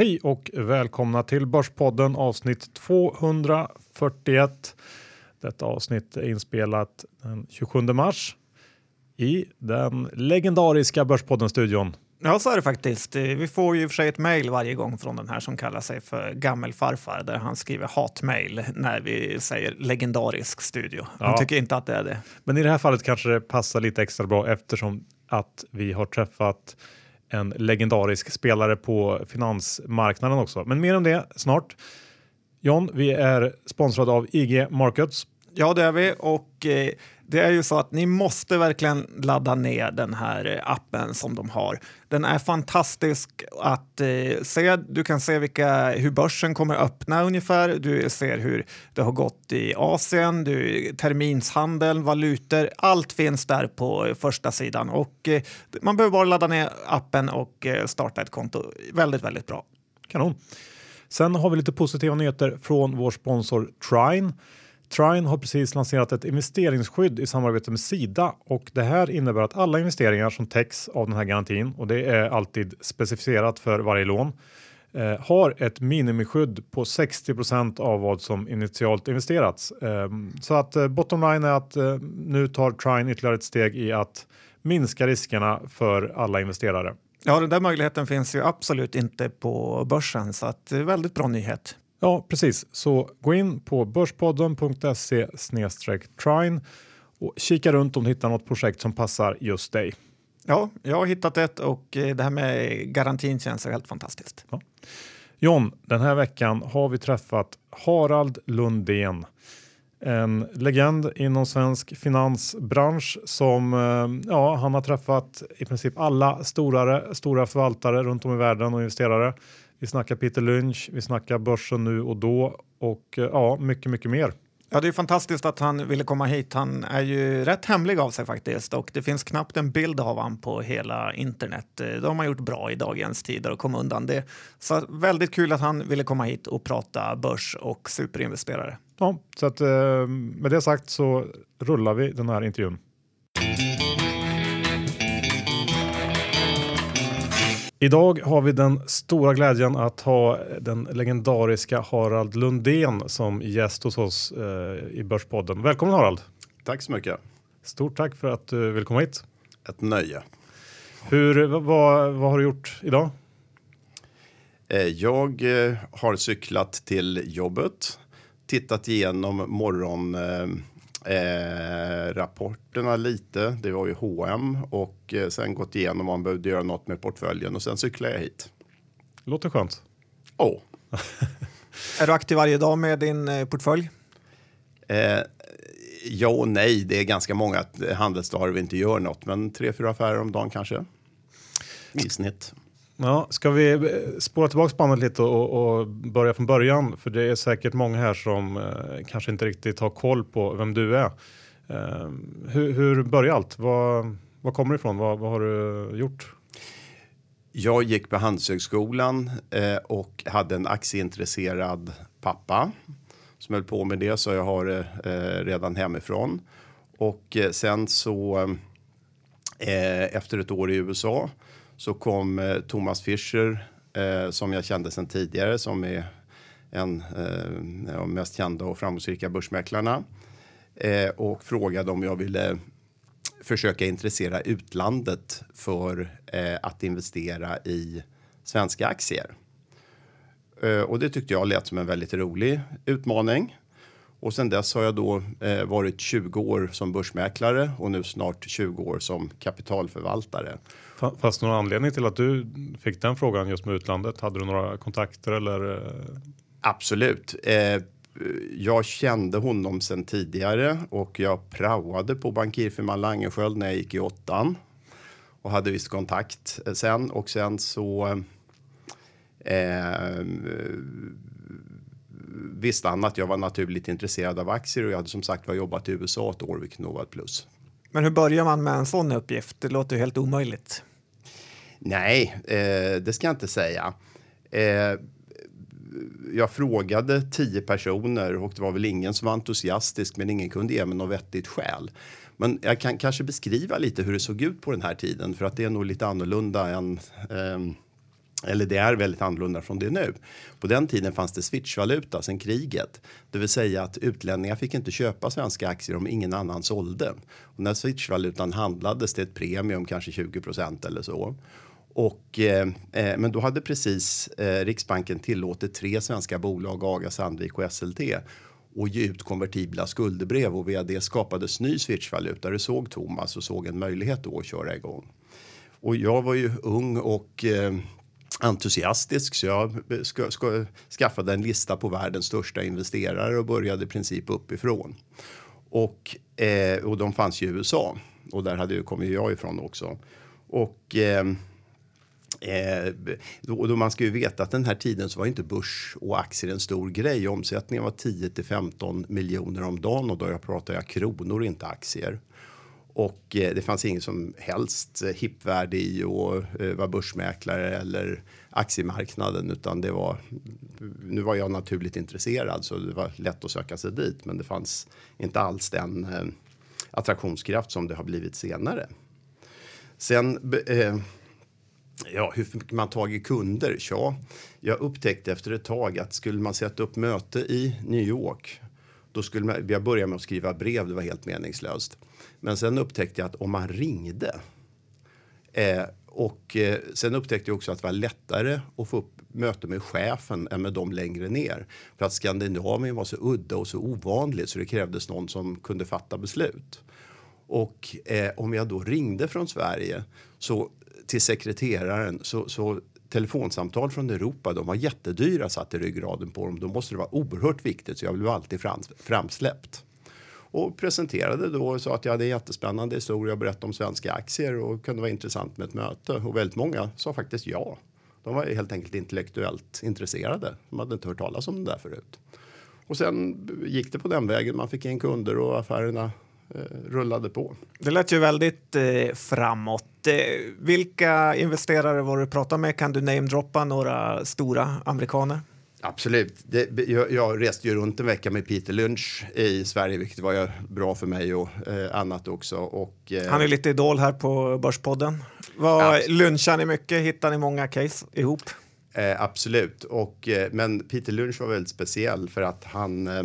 Hej och välkomna till Börspodden avsnitt 241. Detta avsnitt är inspelat den 27 mars i den legendariska Börspodden-studion. Ja, så är det faktiskt. Eh, vi får ju för sig ett mejl varje gång från den här som kallar sig för Gammelfarfar där han skriver hatmejl när vi säger legendarisk studio. Han Ja. tycker inte att det är det. Men i det här fallet kanske det passar lite extra bra eftersom att vi har träffat en legendarisk spelare på finansmarknaden också. Men mer om det snart. John, vi är sponsrade av IG Markets. Ja, det är vi. Och eh, det är ju så att ni måste verkligen ladda ner den här eh, appen som de har. Den är fantastisk att eh, se. Du kan se vilka, hur börsen kommer öppna ungefär. Du ser hur det har gått i Asien, du, terminshandel, valutor. Allt finns där på första sidan. Och eh, man behöver bara ladda ner appen och eh, starta ett konto. Väldigt, väldigt bra. Kanon. Sen har vi lite positiva nyheter från vår sponsor Trine. Trine har precis lanserat ett investeringsskydd i samarbete med Sida och det här innebär att alla investeringar som täcks av den här garantin och det är alltid specificerat för varje lån eh, har ett minimiskydd på 60% av vad som initialt investerats. Eh, så att eh, bottom line är att eh, nu tar Trine ytterligare ett steg i att minska riskerna för alla investerare. Ja, den där möjligheten finns ju absolut inte på börsen, så att det är väldigt bra nyhet. Ja, precis. Så gå in på börspodden.se trine och kika runt om du hittar något projekt som passar just dig. Ja, jag har hittat ett och eh, det här med garantin känns helt fantastiskt. John, den här veckan har vi träffat Harald Lundén. En legend inom svensk finansbransch som eh, ja, han har träffat i princip alla stora, stora förvaltare runt om i världen och investerare. Vi snackar Peter Lynch, vi snackar börsen nu och då och eh, ja, mycket, mycket mer. Ja, det är fantastiskt att han ville komma hit. Han är ju rätt hemlig av sig faktiskt och det finns knappt en bild av han på hela internet. Eh, De har man gjort bra i dagens tider och komma undan det. Så väldigt kul att han ville komma hit och prata börs och superinvesterare. Ja, så att eh, med det sagt så rullar vi den här intervjun. Idag har vi den stora glädjen att ha den legendariska Harald Lundén som gäst hos oss eh, i Börspodden. Välkommen Harald! Tack så mycket. Stort tack för att du vill komma hit. Ett nöje. Hur, vad, vad, har du gjort idag? Eh, Jag eh, har cyklat till jobbet, tittat igenom morgonrapporterna eh, rapporterna lite. Det var ju H&M och eh, sen gått igenom om man behövde göra något med portföljen och sen cyklade jag hit. Låter skönt. Åh, Är du aktiv varje dag med din eh, portfölj? eh, ja och nej, det är ganska många handelsdagar vi inte gör något, men tre, fyra affärer om dagen kanske. I snitt. Ja, ska vi eh, spåra tillbaka bandet lite och, och börja från början? För det är säkert många här som eh, kanske inte riktigt har koll på vem du är. Eh, hur, hur började allt? Vad, var kommer du ifrån? Vad, vad har du gjort? Jag gick på Handelshögskolan eh, och hade en aktieintresserad pappa som höll på med det, så jag har det eh, redan hemifrån. Och eh, sen så eh, efter ett år i USA så kom eh, Thomas Fischer eh, som jag kände sedan tidigare som är en eh, av de mest kända och framgångsrika börsmäklarna eh, och frågade om jag ville försöka intressera utlandet för eh, att investera i svenska aktier. Eh, och det tyckte jag lät som en väldigt rolig utmaning. Och sen dess har jag då eh, varit 20 år som börsmäklare och nu snart 20 år som kapitalförvaltare. Fa- Fast någon anledning till att du fick den frågan just med utlandet? Hade du några kontakter eller? eh, Absolut. Eh, jag kände honom sedan tidigare och jag praoade på bankirfirman Langesköld när jag gick i åttan och hade viss kontakt eh, sen och sen så eh, visste han att jag var naturligt intresserad av aktier och jag hade som sagt var jobbat i USA ett år, vilket nog var ett plus. Men hur börjar man med en sån uppgift? Det låter ju helt omöjligt. Nej, eh, det ska jag inte säga. Eh, jag frågade tio personer och det var väl ingen som var entusiastisk, men ingen kunde ge mig något vettigt skäl. Men jag kan kanske beskriva lite hur det såg ut på den här tiden, för att det är nog lite annorlunda än ehm, eller det är väldigt annorlunda från det nu. På den tiden fanns det switchvaluta sen kriget, det vill säga att utlänningar fick inte köpa svenska aktier om ingen annan sålde. Och när switchvalutan handlades till ett premium, kanske 20% eller så. Och, eh, eh, men då hade precis eh, Riksbanken tillåtit tre svenska bolag, AGA, Sandvik och SLT och ge ut konvertibla skuldebrev och via det skapades ny switchvaluta. Det såg Thomas och såg en möjlighet då att köra igång. Och jag var ju ung och eh, entusiastisk så jag ska, ska, skaffade en lista på världens största investerare och började i princip uppifrån. Och, eh, och de fanns i USA och där hade, kom ju jag ifrån också. Och eh, Eh, då, då man ska ju veta att den här tiden så var inte börs och aktier en stor grej. Omsättningen var 10 till 15 miljoner om dagen och då jag pratar jag kronor, inte aktier. Och eh, det fanns ingen som helst eh, hippvärde i att eh, vara börsmäklare eller aktiemarknaden utan det var. Nu var jag naturligt intresserad så det var lätt att söka sig dit, men det fanns inte alls den attraktionskraft som det har blivit senare. Sen eh, Ja, hur fick man tag i kunder? Ja, jag upptäckte efter ett tag att skulle man sätta upp möte i New York, då skulle man, jag börja med att skriva brev, det var helt meningslöst. Men sen upptäckte jag att om man ringde eh, och eh, sen upptäckte jag också att det var lättare att få upp möte med chefen än med dem längre ner. För att Skandinavien var så udda och så ovanligt så det krävdes någon som kunde fatta beslut. Och eh, om jag då ringde från Sverige så till sekreteraren så, så telefonsamtal från Europa, de var jättedyra satt i ryggraden på dem. Då måste det vara oerhört viktigt så jag blev alltid framsläppt. Och presenterade då och sa att jag hade en jättespännande historia och berätta om svenska aktier och kunde vara intressant med ett möte. Och väldigt många sa faktiskt ja. De var helt enkelt intellektuellt intresserade. De hade inte hört talas om det där förut. Och sen gick det på den vägen. Man fick in kunder och affärerna eh, rullade på. Det lät ju väldigt eh, framåt. Eh, vilka investerare var du pratade med? Kan du namedroppa några stora amerikaner? Absolut. Det, jag, jag, reste ju runt en vecka med Peter Lynch i Sverige, vilket var bra för mig och eh, annat också. Och, eh, Han är lite idol här på Börspodden. Var, ja. Lunchar ni mycket? Hittar ni många case ihop? Eh, absolut. Och, eh, men Peter Lynch var väldigt speciell för att han, eh,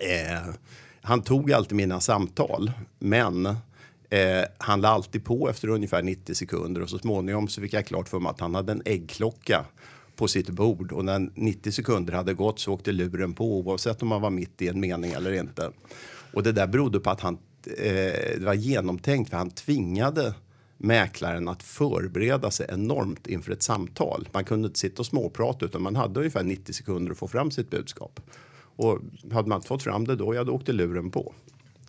eh, han tog alltid mina samtal, men Eh, han la alltid på efter ungefär 90 sekunder och så småningom så fick jag klart för mig att han hade en äggklocka på sitt bord och när 90 sekunder hade gått så åkte luren på oavsett om man var mitt i en mening eller inte. Och det där berodde på att han, eh, det var genomtänkt för han tvingade mäklaren att förbereda sig enormt inför ett samtal. Man kunde inte sitta och småprata utan man hade ungefär 90 sekunder att få fram sitt budskap. Och hade man inte fått fram det då, ja då åkte luren på.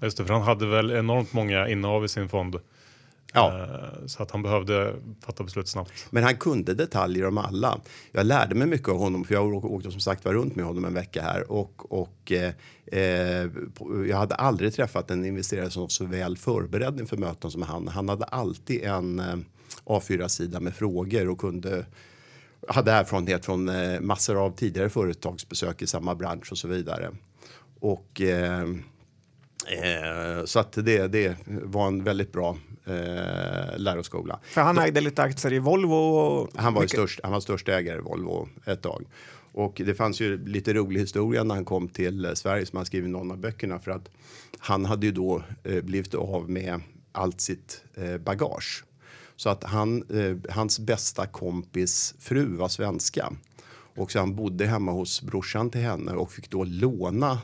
Just det, för han hade väl enormt många innehav i sin fond. Ja. Eh, så att han behövde fatta beslut snabbt. Men han kunde detaljer om alla. Jag lärde mig mycket av honom för jag åkte som sagt var runt med honom en vecka här och, och eh, eh jag hade aldrig träffat en investerare som var så väl förberedd inför möten som han. Han hade alltid en eh, A4-sida med frågor och kunde hade erfarenhet från massor av tidigare företagsbesök i samma bransch och så vidare. Och eh, Eh, så att det, det var en väldigt bra eh, läroskola. För han ägde lite aktier i Volvo? Och han, var störst, han var största ägare i Volvo ett tag. Och det fanns ju lite rolig historia när han kom till Sverige som han skrev i någon av böckerna för att han hade ju då eh, blivit av med allt sitt eh, bagage. Så att han, eh, hans bästa kompis fru var svenska. Och så han bodde hemma hos brorsan till henne och fick då låna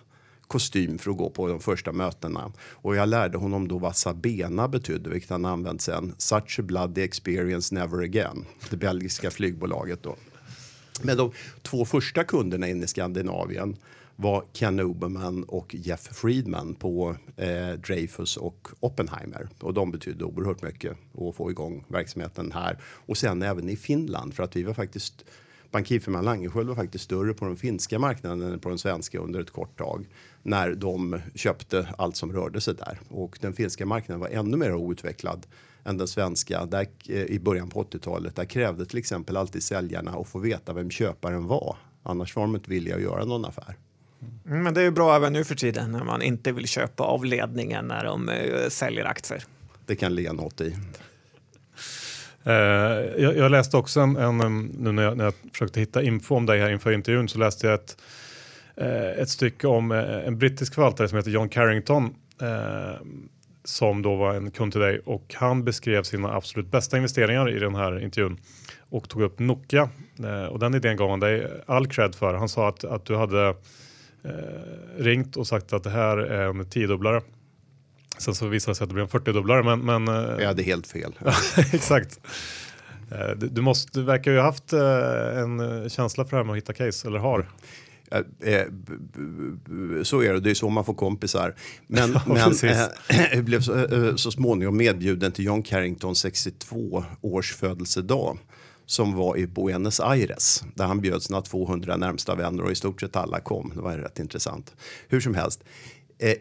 kostym för att gå på de första mötena. Och jag lärde honom då vad Sabena betydde, vilket han använt sen. Such a bloody experience never again. Det belgiska flygbolaget då. Men de två första kunderna in i Skandinavien var Ken Oberman och Jeff Friedman på eh, Dreyfus och Oppenheimer. Och de betydde oerhört mycket att få igång verksamheten här. Och sen även i Finland för att vi var faktiskt Bankirfirman Langesköld var faktiskt större på den finska marknaden än på den svenska under ett kort tag när de köpte allt som rörde sig där. Och den finska marknaden var ännu mer outvecklad än den svenska där, eh, i början på 80-talet. Där krävde till exempel alltid säljarna att få veta vem köparen var. Annars var de inte villiga att göra någon affär. Mm, men det är ju bra även nu för tiden när man inte vill köpa av ledningen när de uh, säljer aktier. Det kan ligga något i. Eh, jag, jag, läste också en, en nu när jag, när jag, försökte hitta info om dig här inför intervjun så läste jag ett, eh, ett stycke om eh, en brittisk förvaltare som heter John Carrington eh, som då var en kund till dig och han beskrev sina absolut bästa investeringar i den här intervjun och tog upp Nokia eh, och den idén gav han dig all cred för. Han sa att, att du hade eh, ringt och sagt att det här är en tiodubblare. Sen så visade det sig att det blev en 40-dubblare men, men eh, Jag hade helt fel. exakt. Eh, du, du, måste, du verkar ju ha haft en känsla för det här med att hitta case, eller har? Eh, så är det, det är så man får kompisar. Men, ja, men eh, blev så, eh, så småningom medbjuden till John Carringtons 62 års födelsedag som var i Buenos Aires där han bjöd sina 200 närmsta vänner och i stort sett alla kom. Det var rätt intressant. Hur som helst,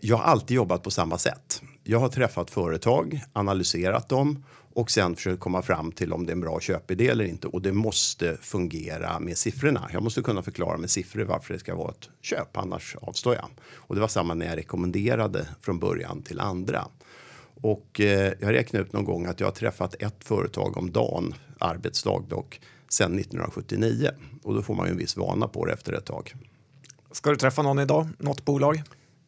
jag har alltid jobbat på samma sätt. Jag har träffat företag, analyserat dem och sen försöka komma fram till om det är en bra köpidé eller inte. Och det måste fungera med siffrorna. Jag måste kunna förklara med siffror varför det ska vara ett köp, annars avstår jag. Och det var samma när jag rekommenderade från början till andra. Och eh, jag räknade ut någon gång att jag har träffat ett företag om dagen, arbetsdag dock, sedan 1979. Och då får man ju en viss vana på det efter ett tag. Ska du träffa någon idag? Något bolag?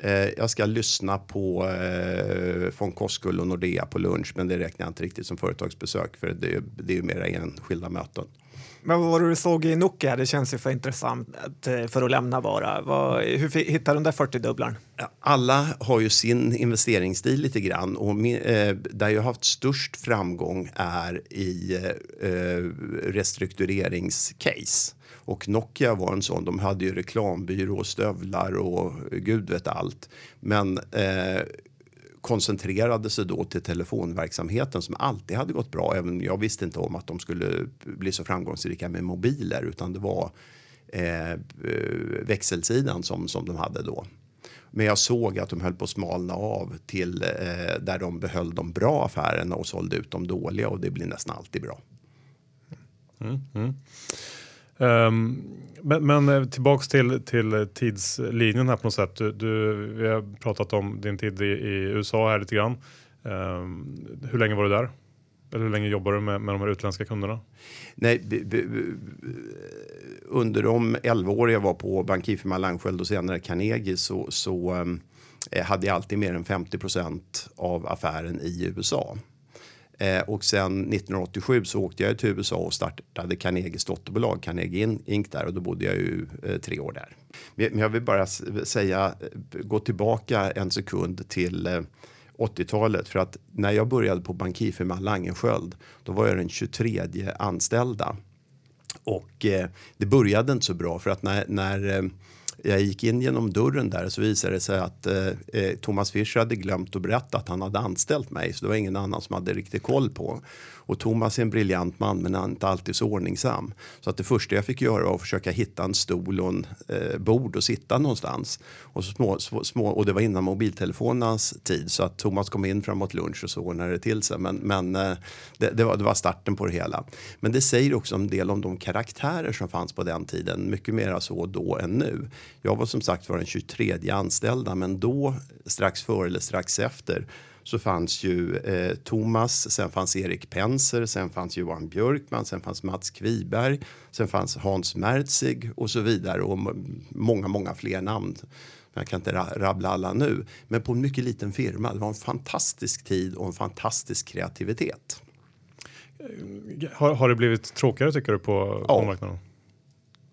Eh, jag ska lyssna på eh, von Koskull och Nordea på lunch, men det räknar jag inte riktigt som företagsbesök för det, det är ju mera enskilda möten. Men vad var det du såg i Nokia? Det känns ju för intressant eh, för att lämna bara. Vad, hur hittade du den där 40-dubblaren? Alla har ju sin investeringsstil lite grann och min, eh, där jag haft störst framgång är i eh, restruktureringscase. Och Nokia var en sån. De hade ju reklambyrå och stövlar och gud vet allt. Men eh, koncentrerade sig då till telefonverksamheten som alltid hade gått bra. Även jag visste inte om att de skulle bli så framgångsrika med mobiler utan det var eh, eh, växelsidan som, som de hade då. Men jag såg att de höll på att smalna av till eh, där de behöll de bra affärerna och sålde ut de dåliga och det blir nästan alltid bra. Mm, mm. Um, men, men, eh, tillbaks till, till tidslinjen här på något sätt. Du, du, vi har pratat om din tid i, i USA här lite grann. Um, hur länge var du där? Eller hur länge jobbar du med, med de här utländska kunderna? Nej, under de 11 år jag var på Bankifirma Langsköld och senare Carnegie så, så um, hade jag alltid mer än 50 procent av affären i USA. Eh, och sen 1987 så åkte jag till USA och startade Carnegies dotterbolag Carnegie Inc där och då bodde jag ju eh, tre år där. Men jag vill bara säga, eh, gå tillbaka en sekund till eh, 80-talet för att när jag började på bankirfirman Langensköld då var jag den 23 anställda. Och eh, det började inte så bra för att när, när eh, jag gick in genom dörren där så visade det sig att eh, eh, Thomas Fischer hade glömt att berätta att han hade anställt mig. Så det var ingen annan som hade riktigt koll på. Och Thomas är en briljant man men han är inte alltid så ordningsam. Så att det första jag fick göra var att försöka hitta en stol och en eh, bord och sitta någonstans. Och, så små, små, och det var innan mobiltelefonernas tid så att Thomas kom in framåt lunch och så ordnade det till sig. Men, men eh, det, det, var, det var starten på det hela. Men det säger också en del om de karaktärer som fanns på den tiden. Mycket mer så då än nu. Jag var som sagt var den 23 anställda men då strax före eller strax efter så fanns ju eh, Thomas, sen fanns Erik Penser, sen fanns Johan Björkman, sen fanns Mats Kviberg, sen fanns Hans Merzig och så vidare och många, många fler namn. Jag kan inte rabbla alla nu, men på en mycket liten firma. Det var en fantastisk tid och en fantastisk kreativitet. Har, har det blivit tråkigare tycker du på, ja. på marknaden?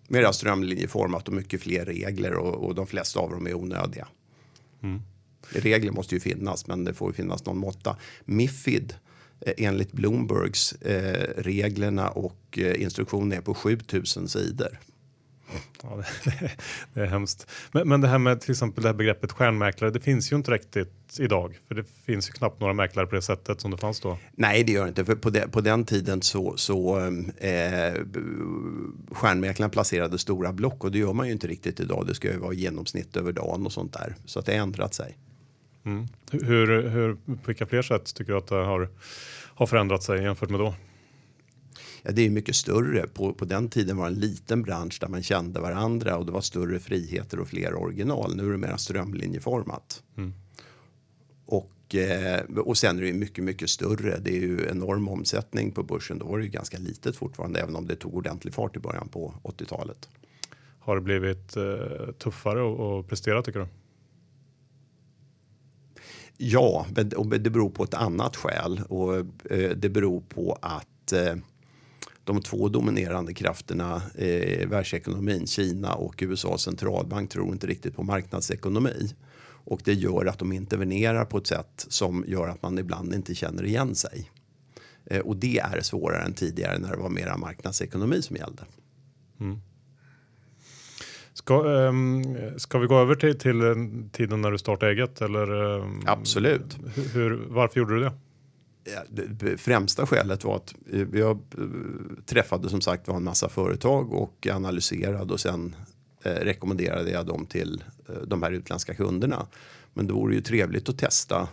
Mera strömlinjeformat och mycket fler regler och, och de flesta av dem är onödiga. Mm. Regler måste ju finnas, men det får ju finnas någon måtta. Mifid eh, enligt Bloombergs eh, reglerna och eh, instruktioner är på 7000 sidor. Ja, det, det är hemskt. Men, men det här med till exempel det här begreppet stjärnmäklare, det finns ju inte riktigt idag. För det finns ju knappt några mäklare på det sättet som det fanns då. Nej, det gör det inte. För på, de, på den tiden så, så eh, stjärnmäklaren placerade stora block och det gör man ju inte riktigt idag. Det ska ju vara genomsnitt över dagen och sånt där. Så att det har ändrat sig. Mm. Hur, hur, på vilka fler sätt tycker du att det har, har förändrat sig jämfört med då? Ja, det är mycket större. På, på den tiden var det en liten bransch där man kände varandra och det var större friheter och fler original. Nu är det mer strömlinjeformat. Mm. Och Och, eh, och sen är det mycket, mycket större. Det är ju enorm omsättning på börsen. Då var det ju ganska litet fortfarande, även om det tog ordentlig fart i början på 80-talet. Har det blivit eh, tuffare att, att prestera tycker du? Ja, men och det beror på ett annat skäl och eh, det beror på att eh, de två dominerande krafterna i världsekonomin, Kina och USAs centralbank, tror inte riktigt på marknadsekonomi. Och det gör att de intervenerar på ett sätt som gör att man ibland inte känner igen sig. Och det är svårare än tidigare när det var mera marknadsekonomi som gällde. Mm. Ska, um, ska vi gå över till, till tiden när du startade eget? Eller, um, Absolut. Hur, varför gjorde du det? Det främsta skälet var att jag eh, träffade som sagt var en massa företag och analyserade och sen eh, rekommenderade jag dem till eh, de här utländska kunderna. Men det vore ju trevligt att testa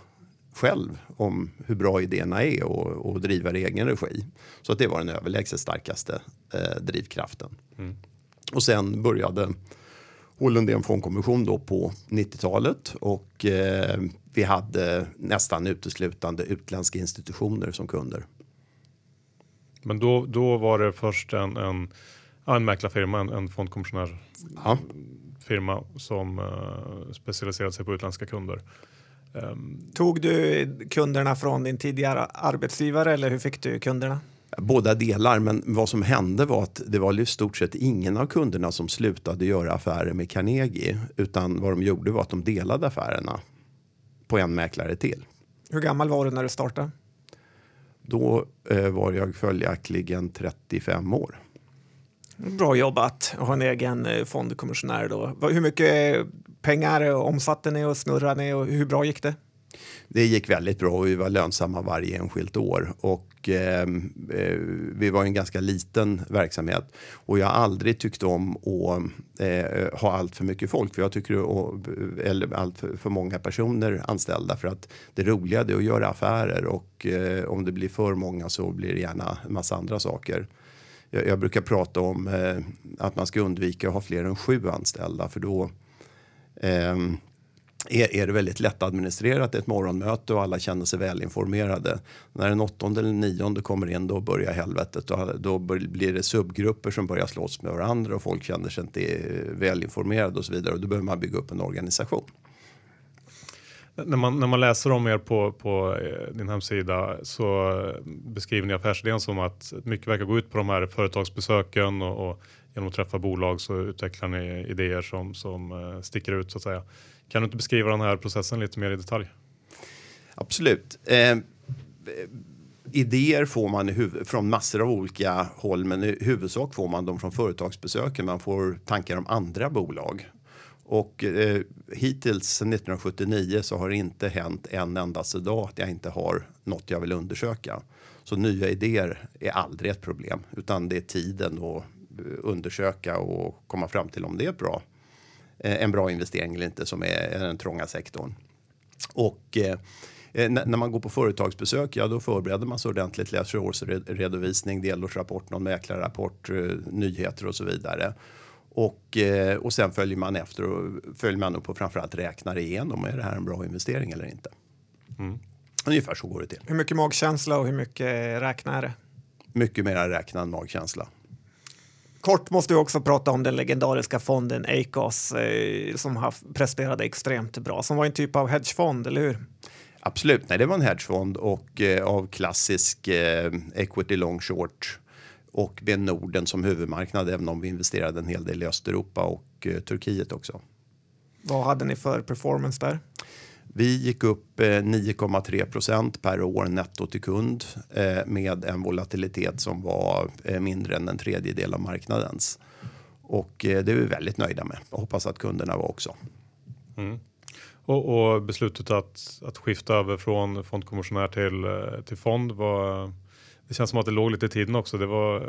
själv om hur bra idéerna är och, och driva i egen regi. Så att det var den överlägset starkaste eh, drivkraften. Mm. Och sen började Hållundén fondkommission då på 90-talet och eh, vi hade nästan uteslutande utländska institutioner som kunder. Men då, då var det först en, en, en mäklarfirma, en, en fondkommissionär ja. firma som uh, specialiserade sig på utländska kunder. Um, Tog du kunderna från din tidigare arbetsgivare eller hur fick du kunderna? Båda delar, men vad som hände var att det var i stort sett ingen av kunderna som slutade göra affärer med Carnegie, utan vad de gjorde var att de delade affärerna på en mäklare till. Hur gammal var du när du startade? Då eh, var jag följaktligen 35 år. Bra jobbat att ha en egen eh, fondkommissionär då. Hur mycket pengar omsatte ni och snurrade ni och hur bra gick det? Det gick väldigt bra och vi var lönsamma varje enskilt år och Ehm, eh, vi var en ganska liten verksamhet och jag har aldrig tyckt om att eh, ha allt för mycket folk för jag tycker och, eller allt för, för, många personer anställda för att det roliga är att göra affärer och eh, om det blir för många så blir det gärna en massa andra saker. Jag, jag brukar prata om eh, att man ska undvika att ha fler än sju anställda för då ehm, är, är det väldigt lättadministrerat ett morgonmöte och alla känner sig välinformerade. När den åttonde eller nionde kommer in då börjar helvetet. Då, då blir det subgrupper som börjar slåss med varandra och folk känner sig inte eh, välinformerade och så vidare. Och då behöver man bygga upp en organisation. När man, när man läser om er på, på eh, din hemsida så eh, beskriver ni affärsidén som att mycket verkar gå ut på de här företagsbesöken och, och genom att träffa bolag så utvecklar ni idéer som, som sticker ut så att säga. Kan du inte beskriva den här processen lite mer i detalj? Absolut. Eh, idéer får man från massor av olika håll, men i huvudsak får man dem från företagsbesöken. Man får tankar om andra bolag. Och eh, hittills sedan 1979 så har det inte hänt en endaste dag att jag inte har något jag vill undersöka. Så nya idéer är aldrig ett problem, utan det är tiden att eh, undersöka och komma fram till om det är bra en bra investering eller inte som är den trånga sektorn. Och eh, eh när man går på företagsbesök, ja då förbereder man sig ordentligt, läser årsredovisning, delårsrapport, någon mäklarrapport, eh, nyheter och så vidare. Och, eh, och sen följer man efter och följer man upp och framförallt räknar igenom, är det här en bra investering eller inte? Mm. Ungefär så går det till. Hur mycket magkänsla och hur mycket räkna är det? Mycket mera räkna än magkänsla. Kort måste vi också prata om den legendariska fonden Acos eh, som har presterade extremt bra, som var en typ av hedgefond, eller hur? Absolut, nej, det var en hedgefond och eh, av klassisk eh, equity long short och med Norden som huvudmarknad, även om vi investerade en hel del i Östeuropa och eh, Turkiet också. Vad hade ni för performance där? Vi gick upp 9,3 eh, procent per år netto till kund eh, med en volatilitet som var eh, mindre än en tredjedel av marknadens. Och det är vi väldigt nöjda med och hoppas att kunderna var också. Mm. Och, och, beslutet att, att skifta över från fondkommissionär till, till fond var det känns som att det låg lite i tiden också. Det var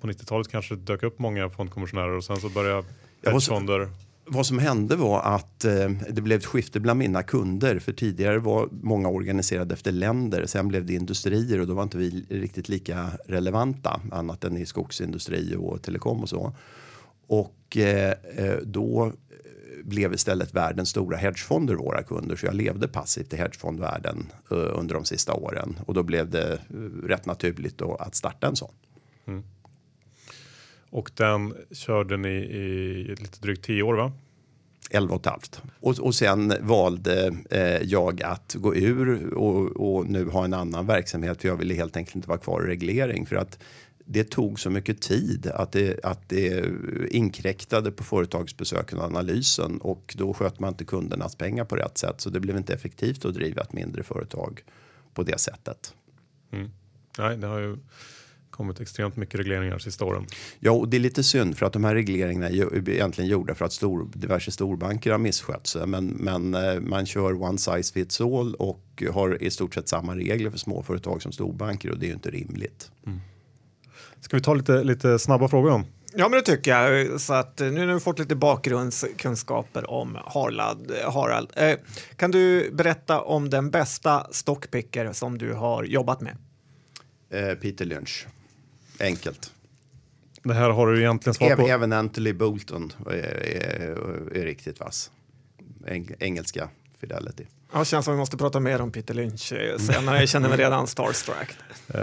på 90-talet kanske det dök upp många fondkommissionärer och sen så började hedgefonder vad som hände var att eh, det blev ett skifte bland mina kunder. För tidigare var många organiserade efter länder. Sen blev det industrier och då var inte vi riktigt lika relevanta. Annat än i skogsindustri och telekom och så. Och eh, eh då eh, blev istället världens stora hedgefonder våra kunder. Så jag levde passivt i hedgefondvärlden eh, under de sista åren och då blev det eh, rätt naturligt då att starta en sån. Mm. Och den körde ni i lite drygt 10 år va? 11 och ett halvt. Och, och sen valde eh, jag att gå ur och, och nu ha en annan verksamhet för jag ville helt enkelt inte vara kvar i reglering för att det tog så mycket tid att det, att det inkräktade på företagsbesöken och analysen och då sköt man inte kundernas pengar på rätt sätt så det blev inte effektivt att driva ett mindre företag på det sättet. Nej, det har ju kommit extremt mycket regleringar sista åren. Ja, och det är lite synd för att de här regleringarna är ju egentligen gjorda för att stor, diverse storbanker har misskött sig. Men, men eh, man kör one size fits all och har i stort sett samma regler för småföretag som storbanker och det är ju inte rimligt. Ska vi ta lite, lite snabba frågor om? Ja, men det tycker jag. Så att eh, nu när vi fått lite bakgrundskunskaper om Harald. Harald. Eh, kan du berätta om den bästa stockpicker som du har jobbat med? Eh, Peter Lynch. Enkelt. Det här har du egentligen svar på. även Anthony Bolton är, är, är riktigt vass. Eng, engelska Fidelity. Ja, det känns som vi måste prata mer om Peter Lynch eh, senare. Jag känner mig redan starstruck. Eh,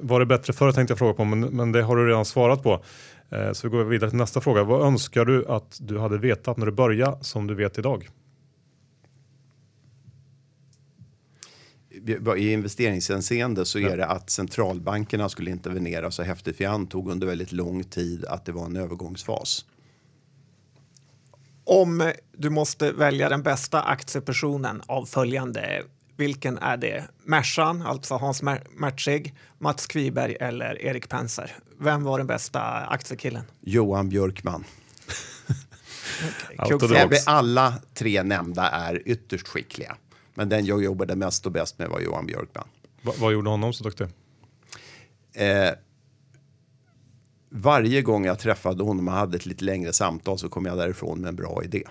var det bättre förr tänkte jag fråga på, men, men det har du redan svarat på. Eh, så vi går vidare till nästa fråga. Vad önskar du att du hade vetat när du började som du vet idag? I investeringshänseende så är det att centralbankerna skulle intervenera så häftigt. För jag antog under väldigt lång tid att det var en övergångsfas. Om du måste välja den bästa aktiepersonen av följande, vilken är det? Mercan, alltså Hans Mer- Mertzig, Mats Kviberg eller Erik Penser? Vem var den bästa aktiekillen? Johan Björkman. Även Alla tre nämnda är ytterst skickliga. Men den jag jobbade mest och bäst med var Johan Björkman. Va, vad gjorde honom så duktig? Eh, varje gång jag träffade honom och hade ett lite längre samtal så kom jag därifrån med en bra idé.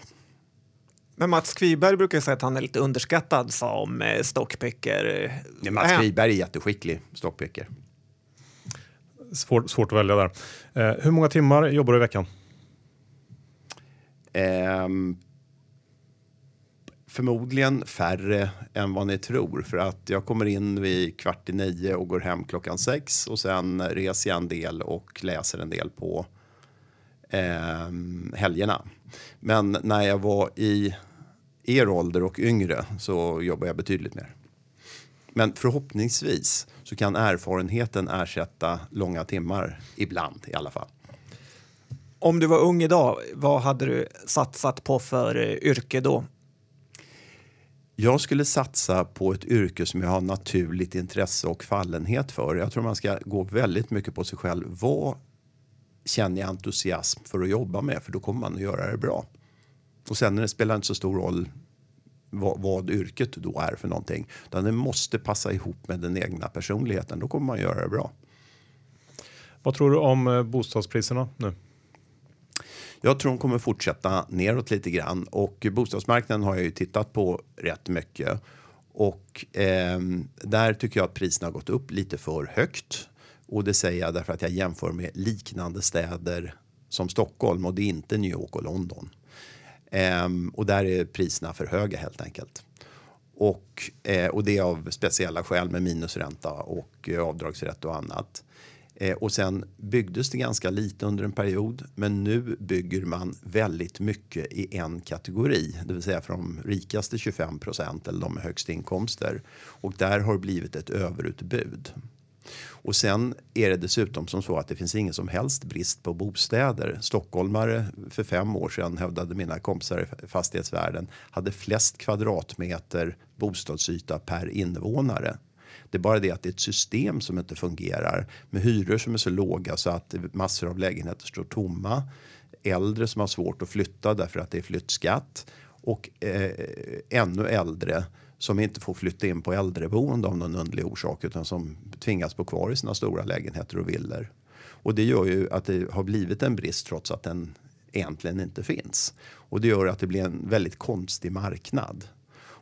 Men Mats Kviberg brukar säga att han är lite underskattad som eh, stockpicker. Nej, Mats Äh, Kviberg är jätteskicklig stockpicker. Svår, svårt att välja där. Eh, hur många timmar jobbar du i veckan? Ehm, förmodligen färre än vad ni tror. För att jag kommer in vid kvart i nio och går hem klockan sex. Och sen reser jag en del och läser en del på eh, helgerna. Men när jag var i er ålder och yngre så jobbar jag betydligt mer. Men förhoppningsvis så kan erfarenheten ersätta långa timmar ibland i alla fall. Om du var ung idag, vad hade du satsat på för eh, yrke då? Jag skulle satsa på ett yrke som jag har naturligt intresse och fallenhet för. Jag tror man ska gå väldigt mycket på sig själv. Vad känner jag entusiasm för att jobba med? För då kommer man att göra det bra. Och sen det spelar inte så stor roll vad, vad yrket då är för någonting. Utan det måste passa ihop med den egna personligheten. Då kommer man att göra det bra. Vad tror du om eh, bostadspriserna nu? Jag tror de kommer fortsätta neråt lite grann och bostadsmarknaden har jag ju tittat på rätt mycket. Och eh, där tycker jag att priserna har gått upp lite för högt. Och det säger jag därför att jag jämför med liknande städer som Stockholm och det är inte New York och London. Eh, och där är priserna för höga helt enkelt. Och, eh, och det är av speciella skäl med minusränta och eh, avdragsrätt och annat. Eh, och sen byggdes det ganska lite under en period, men nu bygger man väldigt mycket i en kategori, det vill säga för de rikaste 25 procent eller de med högst inkomster. Och där har det blivit ett överutbud. Och sen är det dessutom som så att det finns ingen som helst brist på bostäder. Stockholmare för fem år sedan hävdade mina kompisar i fastighetsvärlden hade flest kvadratmeter bostadsyta per invånare. Det är bara det att det är ett system som inte fungerar med hyror som är så låga så att massor av lägenheter står tomma. Äldre som har svårt att flytta därför att det är flyttskatt och eh, ännu äldre som inte får flytta in på äldreboende av någon underlig orsak utan som tvingas bo kvar i sina stora lägenheter och villor. Och det gör ju att det har blivit en brist trots att den egentligen inte finns. Och det gör att det blir en väldigt konstig marknad.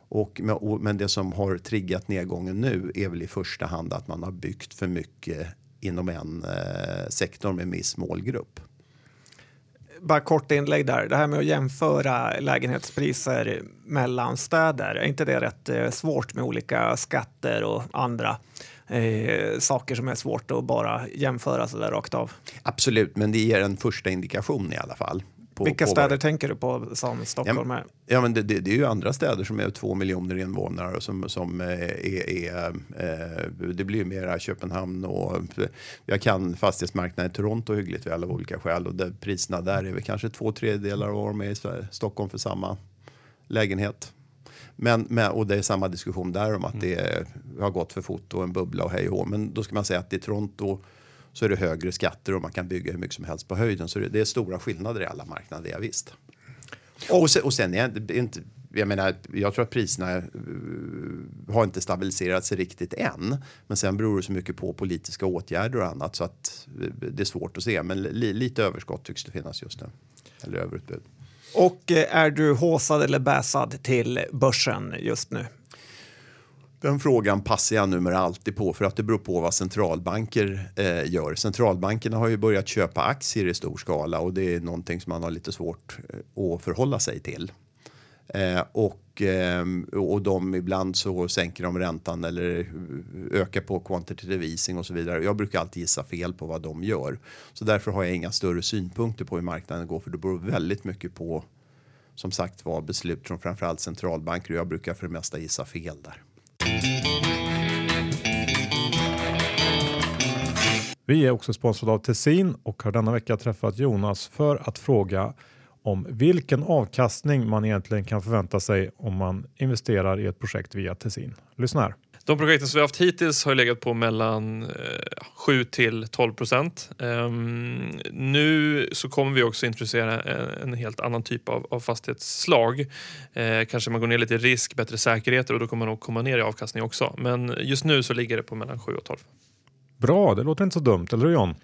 Och, men- det som har triggat nedgången nu är väl i första hand att man har byggt för mycket inom en eh, sektor med en viss målgrupp. bara kort inlägg där. Det här med att jämföra lägenhetspriser mellan städer, är inte det rätt eh, svårt med olika skatter och andra eh, saker som är svårt att bara jämföra så där rakt av? Absolut, men det ger en första indikation i alla fall. På, Vilka på städer vad... tänker du på som Stockholm är? Ja, men det, det, det, är ju andra städer som är två miljoner invånare som, som eh, är, är eh, det blir ju mera Köpenhamn och jag kan fastighetsmarknaden i Toronto hyggligt väl av olika skäl och där, priserna där är väl kanske två tredjedelar av vad de är i Sverige, Stockholm för samma lägenhet. Men, men, och det är samma diskussion där om att det är, har gått för fort och en bubbla och hej och Men då ska man säga att i Toronto så är det högre skatter och man kan bygga hur mycket som helst på höjden. Så det, det är stora skillnader i alla marknader, ja, visst. Och sen, och sen är det inte, jag menar, jag tror att priserna uh, har inte stabiliserat sig riktigt än. Men sen beror det så mycket på politiska åtgärder och annat så att uh, det är svårt att se. Men li, lite överskott tycks det finnas just nu. Eller överutbud. Och eh, är du håsad eller bäsad till börsen just nu? Den frågan passar jag numera alltid på för att det beror på vad centralbanker eh, gör. Centralbankerna har ju börjat köpa aktier i stor skala och det är någonting som man har lite svårt eh, att förhålla sig till. Eh, och, eh, och de ibland så sänker de räntan eller eh, ökar på quantitative easing och så vidare. Jag brukar alltid gissa fel på vad de gör. Så därför har jag inga större synpunkter på hur marknaden går för det beror väldigt mycket på som sagt var beslut från framförallt centralbanker och jag brukar för det mesta gissa fel där. Vi är också sponsrade av Tessin och har denna vecka träffat Jonas för att fråga om vilken avkastning man egentligen kan förvänta sig om man investerar i ett projekt via Tessin. Lyssna här. De projekten som vi har haft hittills har legat på mellan eh, 7 till 12 procent. Ehm, nu så kommer vi också introducera en, helt annan typ av, fastighetsslag. Eh, kanske man går ner lite i risk, bättre säkerheter och då kommer man nog komma ner i avkastning också. Men just nu så ligger det på mellan 7 och 12. Bra, det låter inte så dumt, eller hur John?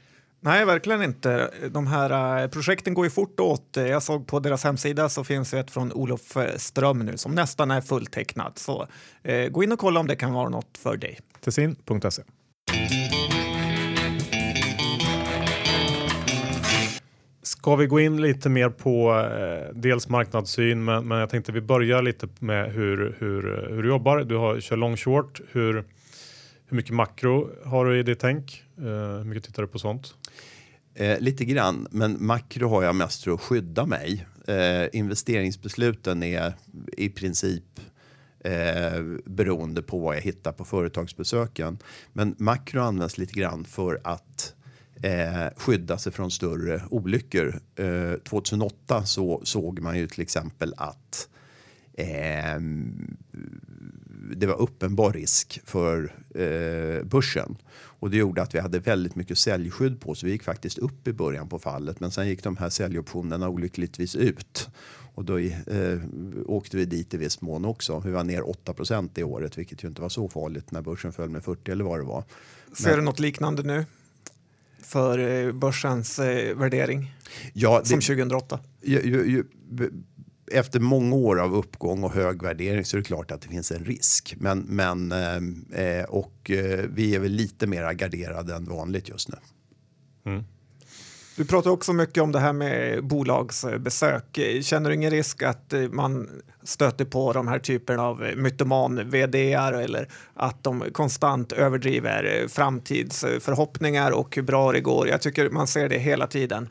Nej, verkligen inte. De här eh, projekten går ju fort åt. Jag såg på deras hemsida så finns ett från Olof eh, Ström nu som nästan är fulltecknat. Så uh, gå in och kolla om det kan vara något för dig. Tessin.se Ska vi gå in lite mer på eh, dels marknadssyn, men, men, jag tänkte vi börjar lite med hur, hur, hur du jobbar. Du har, kör long short. Hur, hur mycket makro har du i ditt tänk? Uh, hur mycket tittar du på sånt? Eh, lite grann, men makro har jag mest för att skydda mig. Eh, investeringsbesluten är i princip eh, beroende på vad jag hittar på företagsbesöken. Men makro används lite grann för att eh, skydda sig från större olyckor. Eh, 2008 så såg man ju till exempel att eh, det var uppenbar risk för eh, börsen. Och det gjorde att vi hade väldigt mycket säljskydd på oss. Vi gick faktiskt upp i början på fallet men sen gick de här säljoptionerna olyckligtvis ut. Och då eh, åkte vi dit i viss mån också. Vi var ner 8% det året vilket ju inte var så farligt när börsen föll med 40 eller vad det var. Ser du något liknande nu? för eh, börsens eh, värdering ja, det, som 2008? Ju, ju, ju, efter många år av uppgång och hög värdering så är det klart att det finns en risk. Men, men eh, eh och eh, vi är väl lite mer garderade än vanligt just nu. Mm. Du pratar också mycket om det här med bolagsbesök. Känner du ingen risk att eh, man stöter på de här typerna av eh, mytoman vd eller att de konstant överdriver eh, framtidsförhoppningar och hur bra det går? Jag tycker man ser det hela tiden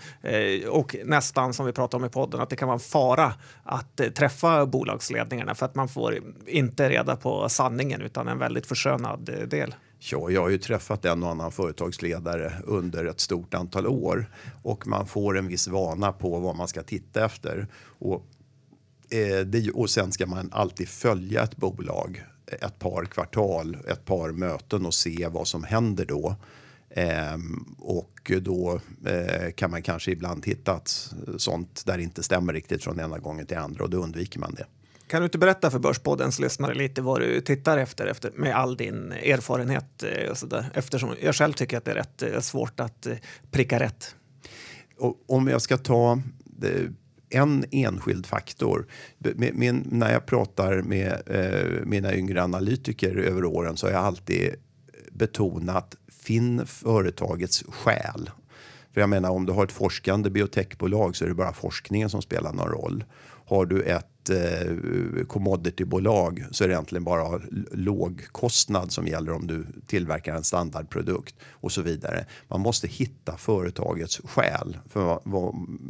och nästan som vi pratade om i podden att det kan vara en fara att träffa bolagsledningarna för att man får inte reda på sanningen utan en väldigt förskönad del. Ja, jag har ju träffat en och annan företagsledare under ett stort antal år och man får en viss vana på vad man ska titta efter. Och, eh, det, och sen ska man alltid följa ett bolag ett par kvartal, ett par möten och se vad som händer då. Eh, och då eh, kan man kanske ibland hitta att sånt där inte stämmer riktigt från ena gången till andra och då undviker man det. Kan du inte berätta för Börspoddens lyssnare lite vad du tittar efter, efter med all din erfarenhet eh, och så där? Eftersom jag själv tycker att det är rätt eh, svårt att eh, pricka rätt. Och om jag ska ta en enskild faktor. Min, när jag pratar med eh, mina yngre analytiker över åren så har jag alltid betonat finn företagets själ. För jag menar om du har ett forskande biotechbolag så är det bara forskningen som spelar någon roll. Har du ett eh, commoditybolag så är det egentligen bara låg kostnad som gäller om du tillverkar en standardprodukt och så vidare. Man måste hitta företagets själ för,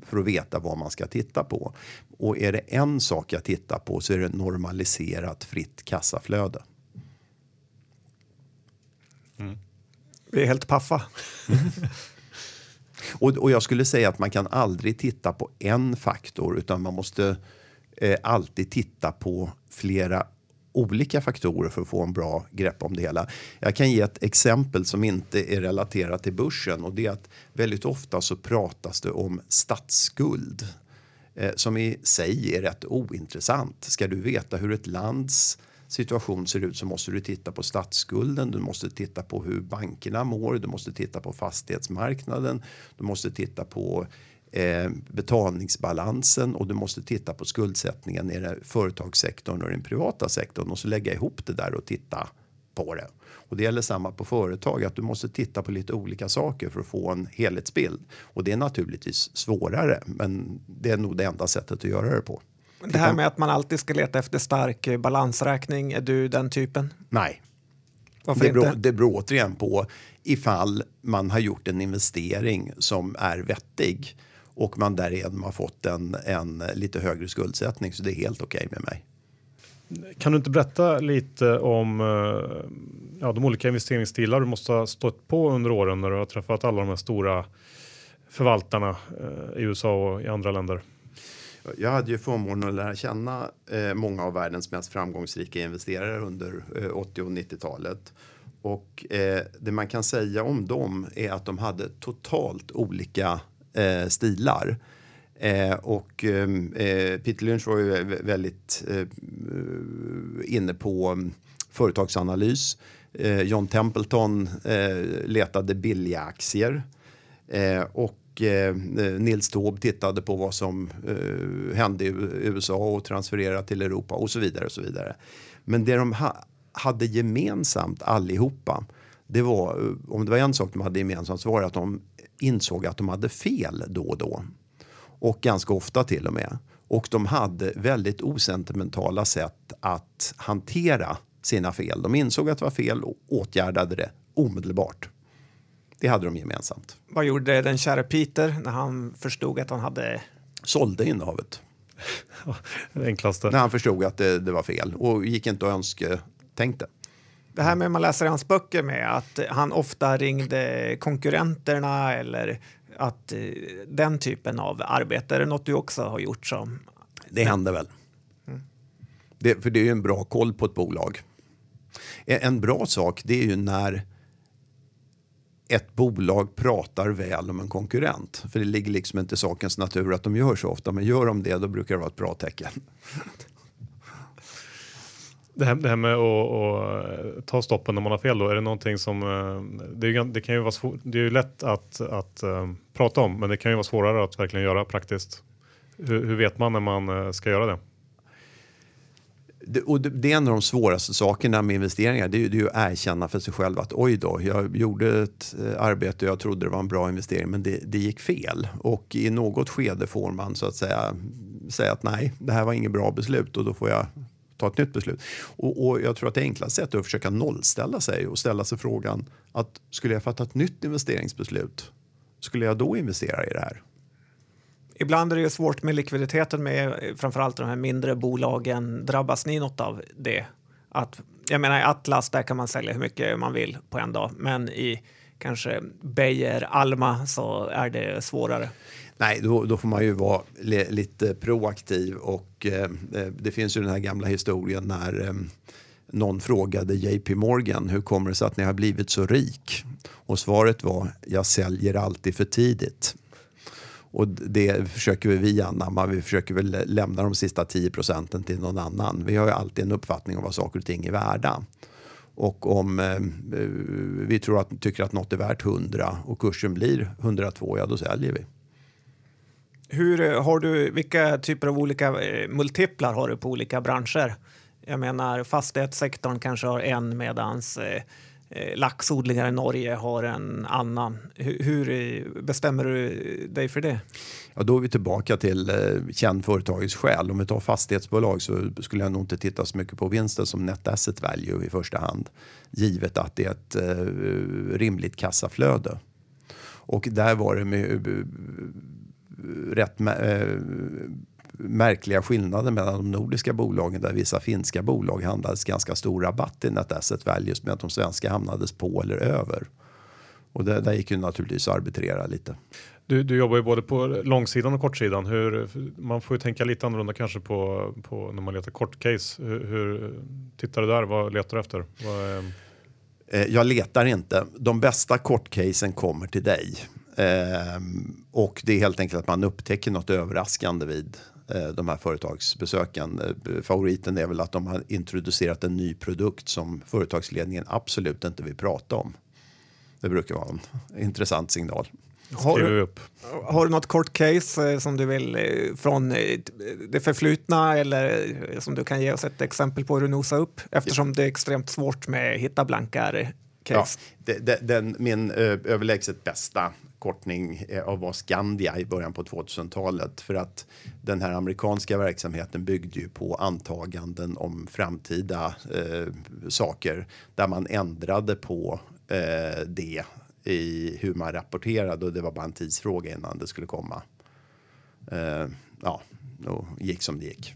för att veta vad man ska titta på. Och är det en sak jag tittar på så är det normaliserat fritt kassaflöde. Mm. Vi är helt paffa. och, och jag skulle säga att man kan aldrig titta på en faktor utan man måste eh, alltid titta på flera olika faktorer för att få en bra grepp om det hela. Jag kan ge ett exempel som inte är relaterat till börsen och det är att väldigt ofta så pratas det om statsskuld eh, som i sig är rätt ointressant. Ska du veta hur ett lands situation ser ut så måste du titta på statsskulden, du måste titta på hur bankerna mår, du måste titta på fastighetsmarknaden, du måste titta på eh, betalningsbalansen och du måste titta på skuldsättningen i företagssektorn och den privata sektorn och så lägga ihop det där och titta på det. Och det gäller samma på företag, att du måste titta på lite olika saker för att få en helhetsbild. Och det är naturligtvis svårare, men det är nog det enda sättet att göra det på. Det här med att man alltid ska leta efter stark eh, balansräkning, är du den typen? Nej. Varför det inte? Beror, det beror återigen på ifall man har gjort en investering som är vettig och man därigenom har fått en, en lite högre skuldsättning. Så det är helt okej okay med mig. Kan du inte berätta lite om eh, ja, de olika investeringsstilar du måste ha stått på under åren när du har träffat alla de här stora förvaltarna eh, i USA och i andra länder? Jag hade ju förmånen att lära känna eh, många av världens mest framgångsrika investerare under eh, 80 och 90-talet. Och det man kan säga om dem är att de hade totalt olika eh, stilar. Eh, och ehm, eh, Peter Lynch var ju väldigt eh, inne på mm, företagsanalys. Eh, John Templeton eh, letade billiga aktier. och Nils Taube tittade på vad som hände i USA och transfererade till Europa och så vidare. och så vidare. Men det de ha, hade gemensamt allihopa, det var, om det var en sak de hade gemensamt så var det att de insåg att de hade fel då och då. Och ganska ofta till och med. Och de hade väldigt osentimentala sätt att hantera sina fel. De insåg att det var fel och åtgärdade det omedelbart. Det hade de gemensamt. Vad gjorde den käre Peter när han förstod att han hade... Sålde innehavet. det enklaste. När han förstod att det, det var fel och gick inte och önsketänkte. Det här med man läser hans böcker med att han ofta ringde konkurrenterna eller att eh, den typen av arbete, är det något du också har gjort som? Det händer väl. Mm. Det, för det är ju en bra koll på ett bolag. En bra sak det är ju när ett bolag pratar väl om en konkurrent. För det ligger liksom inte i sakens natur att de gör så ofta. Men gör de det, då brukar det vara ett bra tecken. Det här, det här med att, att, eh, ta stoppen när man har fel då, är det någonting som... Eh, det, är, det kan ju vara svår, det är ju lätt att, att eh, prata om, men det kan ju vara svårare att verkligen göra praktiskt. Hur, hur vet man när man ska göra det? det, och det, det, är en av de svåraste sakerna med investeringar. Det är, det är att erkänna för sig själv att oj då, jag gjorde ett arbete och jag trodde det var en bra investering men det, det gick fel. Och i något skede får man så att säga säga att nej, det här var inget bra beslut och då får jag ta ett nytt beslut. Och, och jag tror att det enklaste sättet är att försöka nollställa sig och ställa sig frågan att skulle jag fatta ett nytt investeringsbeslut, skulle jag då investera i det här? Ibland är det ju svårt med likviditeten med framförallt de här mindre bolagen. Drabbas ni något av det? Att, jag menar i Atlas, där kan man sälja hur mycket man vill på en dag, men i kanske Beijer, Alma så är det svårare. Nej, då, då får man ju vara lite proaktiv och eh, eh, det finns ju den här gamla historien när eh, någon frågade JP Morgan hur kommer det sig att ni har blivit så rik? Och svaret var jag säljer alltid för tidigt. Och det försöker vi anamma. Vi försöker väl lämna de sista 10 procenten till någon annan. Vi har ju alltid en uppfattning om vad saker och ting är värda. Och om eh, eh vi tror att, tycker att något är värt 100 och kursen blir 102, ja då säljer vi. Hur eh, har du, vilka typer av olika eh, multiplar har du på olika branscher? Jag menar fastighetssektorn kanske har en medans eh, eh laxodlingar i Norge har en annan. Hur, hur bestämmer du dig för det? Ja, då är vi tillbaka till eh, känd företagets skäl. Om vi tar fastighetsbolag så skulle jag nog inte titta så mycket på vinsten som net asset value i första hand. Givet att det är ett eh, rimligt kassaflöde. Och där var det med, rätt eh, märkliga skillnader mellan de nordiska bolagen där vissa finska bolag handlades ganska stor rabatt i net asset values medan de svenska hamnades på eller över. Och det, där gick ju naturligtvis att arbitrera lite. Du, du jobbar ju både på långsidan och kortsidan. Hur, man får ju tänka lite annorlunda kanske på, på när man letar kortcase. Hur, hur tittar du där? Vad letar du efter? Vad, eh... Jag letar inte. De bästa kortcasen kommer till dig. Eh, och det är helt enkelt att man upptäcker något överraskande vid eh, de här företagsbesöken. Eh, favoriten är väl att de har introducerat en ny produkt som företagsledningen absolut inte vill prata om. Det brukar vara en intressant signal. Har du, upp. har du något kort case eh, som du vill från det förflutna eller som du kan ge oss ett exempel på hur du nosar upp? Eftersom det är extremt svårt med hitta blankare case. Ja, det, det, den, min överlägset bästa kortning eh, av var Skandia i början på 2000-talet för att den här amerikanska verksamheten byggde ju på antaganden om framtida eh, saker där man ändrade på eh, det i hur man rapporterade och det var bara en tidsfråga innan det skulle komma. Eh, ja, och gick som det gick.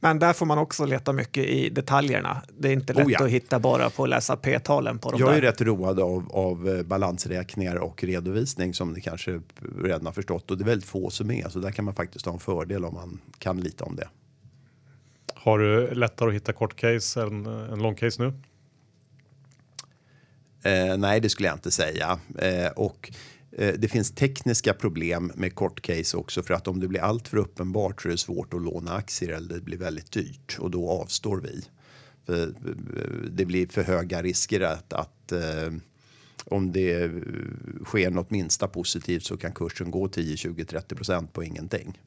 Men där får man också leta mycket i detaljerna. Det är inte lätt oh ja. att hitta bara på att läsa p-talen på de Jag där. är rätt road av, av eh, balansräkningar och redovisning som ni kanske redan har förstått och det är väldigt få som är så där kan man faktiskt ha en fördel om man kan lite om det. Har du lättare att hitta kort case än, än lång case nu? Eh, nej, det skulle jag inte säga. Eh, och eh, det finns tekniska problem med kort case också för att om det blir allt för uppenbart så är det svårt att låna aktier eller det blir väldigt dyrt och då avstår vi. För eh, det blir för höga risker att, att eh, om det sker något minsta positivt så kan kursen gå 10, 20, 30 procent på ingenting.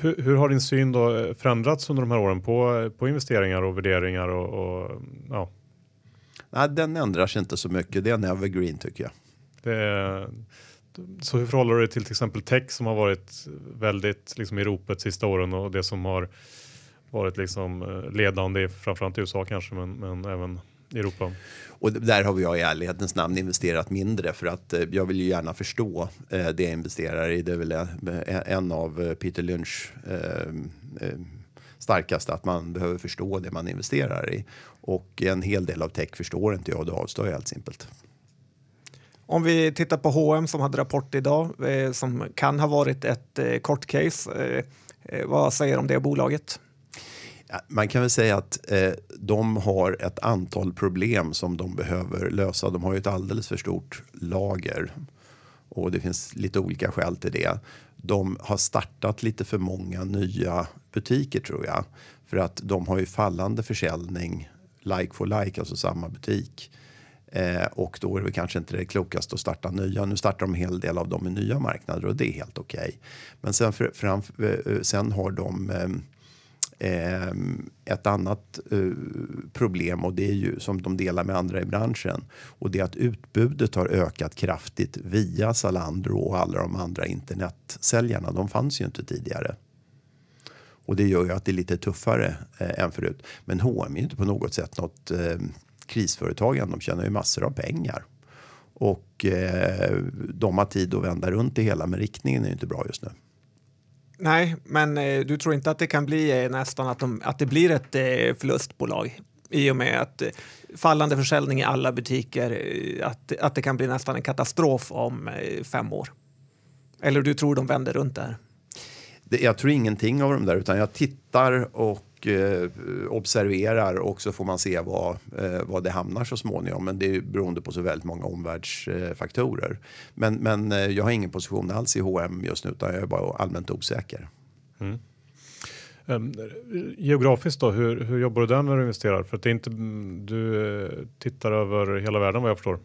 Hur, hur, har din syn då förändrats under de här åren på, på investeringar och värderingar och, och ja, Nej, den ändrar sig inte så mycket. Det är en evergreen tycker jag. Det så hur förhåller du dig till till exempel tech som har varit väldigt liksom, i ropet sista åren och det som har varit liksom ledande framförallt i USA kanske men, men även i Europa? Och där har vi jag i ärlighetens namn investerat mindre för att eh, jag vill ju gärna förstå eh, det jag investerar i. Det är väl eh, eh, en av Peter Lynch eh, starkaste att man behöver förstå det man investerar i. Och en hel del av tech förstår inte jag och då avstår jag helt simpelt. Om vi tittar på H&M som hade rapport idag eh, som kan ha varit ett eh, kort case. Eh, eh vad säger du om det bolaget? Man kan väl säga att eh, de har ett antal problem som de behöver lösa. De har ju ett alldeles för stort lager och det finns lite olika skäl till det. De har startat lite för många nya butiker tror jag för att de har ju fallande försäljning like for like, alltså samma butik. Eh, och då är det kanske inte det klokaste att starta nya. Nu startar de en hel del av dem i nya marknader och det är helt okej. Okay. Men sen, för, fram, eh, eh, sen har de eh, eh, ett annat eh, problem och det är ju som de delar med andra i branschen och det är att utbudet har ökat kraftigt via Zalando och alla de andra internetsäljarna. De fanns ju inte tidigare. Och det gör ju att det är lite tuffare eh, än förut. Men H&M är ju inte på något sätt något eh, krisföretag än. De tjänar ju massor av pengar. Och eh, de har tid att vända runt det hela, men riktningen är ju inte bra just nu. Nej, men eh, du tror inte att det kan bli eh, nästan att, de, att det blir ett eh, förlustbolag i och med att fallande försäljning i alla butiker, att, att det kan bli nästan en katastrof om fem år? Eller du tror de vänder runt där? det, jag tror ingenting av de där, utan jag tittar och eh, observerar och så får man se vad, eh, vad det hamnar så småningom. Men det är beroende på så väldigt många omvärldsfaktorer. Men men eh, jag har ingen position alls i H&M just nu, utan jag är bara allmänt osäker. Mm. Ehm, geografiskt då, hur, hur jobbar du där när du investerar? För att det är inte, mm, du eh, tittar över hela världen vad jag förstår.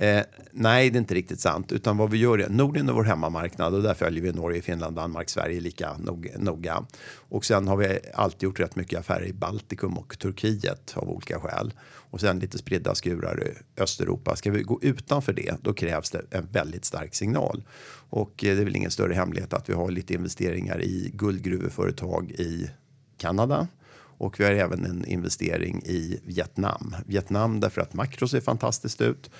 Eh, nej, det är inte riktigt sant. Utan vad vi gör är, Norden är vår hemmamarknad och där följer vi Norge, Finland, Danmark, Sverige lika noga. Och sen har vi alltid gjort rätt mycket affärer i Baltikum och Turkiet av olika skäl. Och sen lite spridda skurar i Östeuropa. Ska vi gå utanför det, då krävs det en väldigt stark signal. Och eh, det är väl ingen större hemlighet att vi har lite investeringar i guldgruveföretag i Kanada. Och vi har även en investering i Vietnam. Vietnam därför att makro ser fantastiskt ut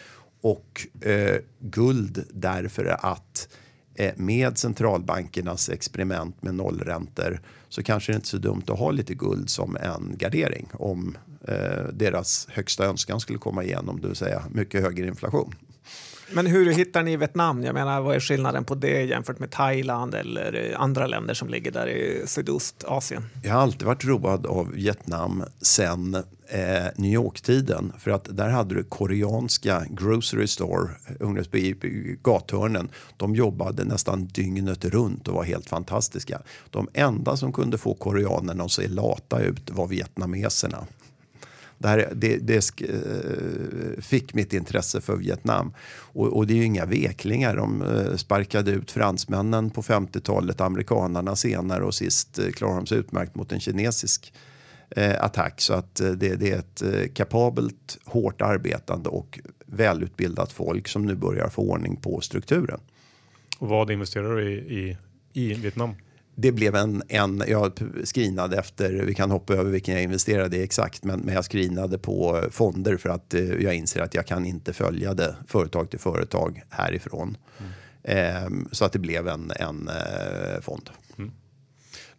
och eh, guld därför att eh, med centralbankernas experiment med nollräntor så kanske det inte är så dumt att ha lite guld som en gardering om eh, deras högsta önskan skulle komma igenom, det vill säga mycket högre inflation. Men hur hittar ni Vietnam? Jag menar, vad är skillnaden på det jämfört med Thailand eller andra länder som ligger där i Sydostasien? Jag har alltid varit road av Vietnam sen eh, New York-tiden. För att där hade du koreanska grocery store, i gathörnen. De jobbade nästan dygnet runt och var helt fantastiska. De enda som kunde få koreanerna att se lata ut var vietnameserna. Det, här, det, det eh, fick mitt intresse för Vietnam. Och, och, det är ju inga veklingar. De eh, sparkade ut fransmännen på 50-talet, amerikanarna senare och sist eh, klarade de sig utmärkt mot en kinesisk attack. Så att det, det, är ett kapabelt, hårt arbetande och välutbildat folk som nu börjar få ordning på strukturen. Och vad investerar du i, i, i Vietnam? Det blev en, en, jag screenade efter, vi kan hoppa över vilken jag investerade i exakt, men, men jag screenade på fonder för att eh, jag inser att jag kan inte följa det företag till företag härifrån. Mm. Eh, så att det blev en, en eh, fond. Mm.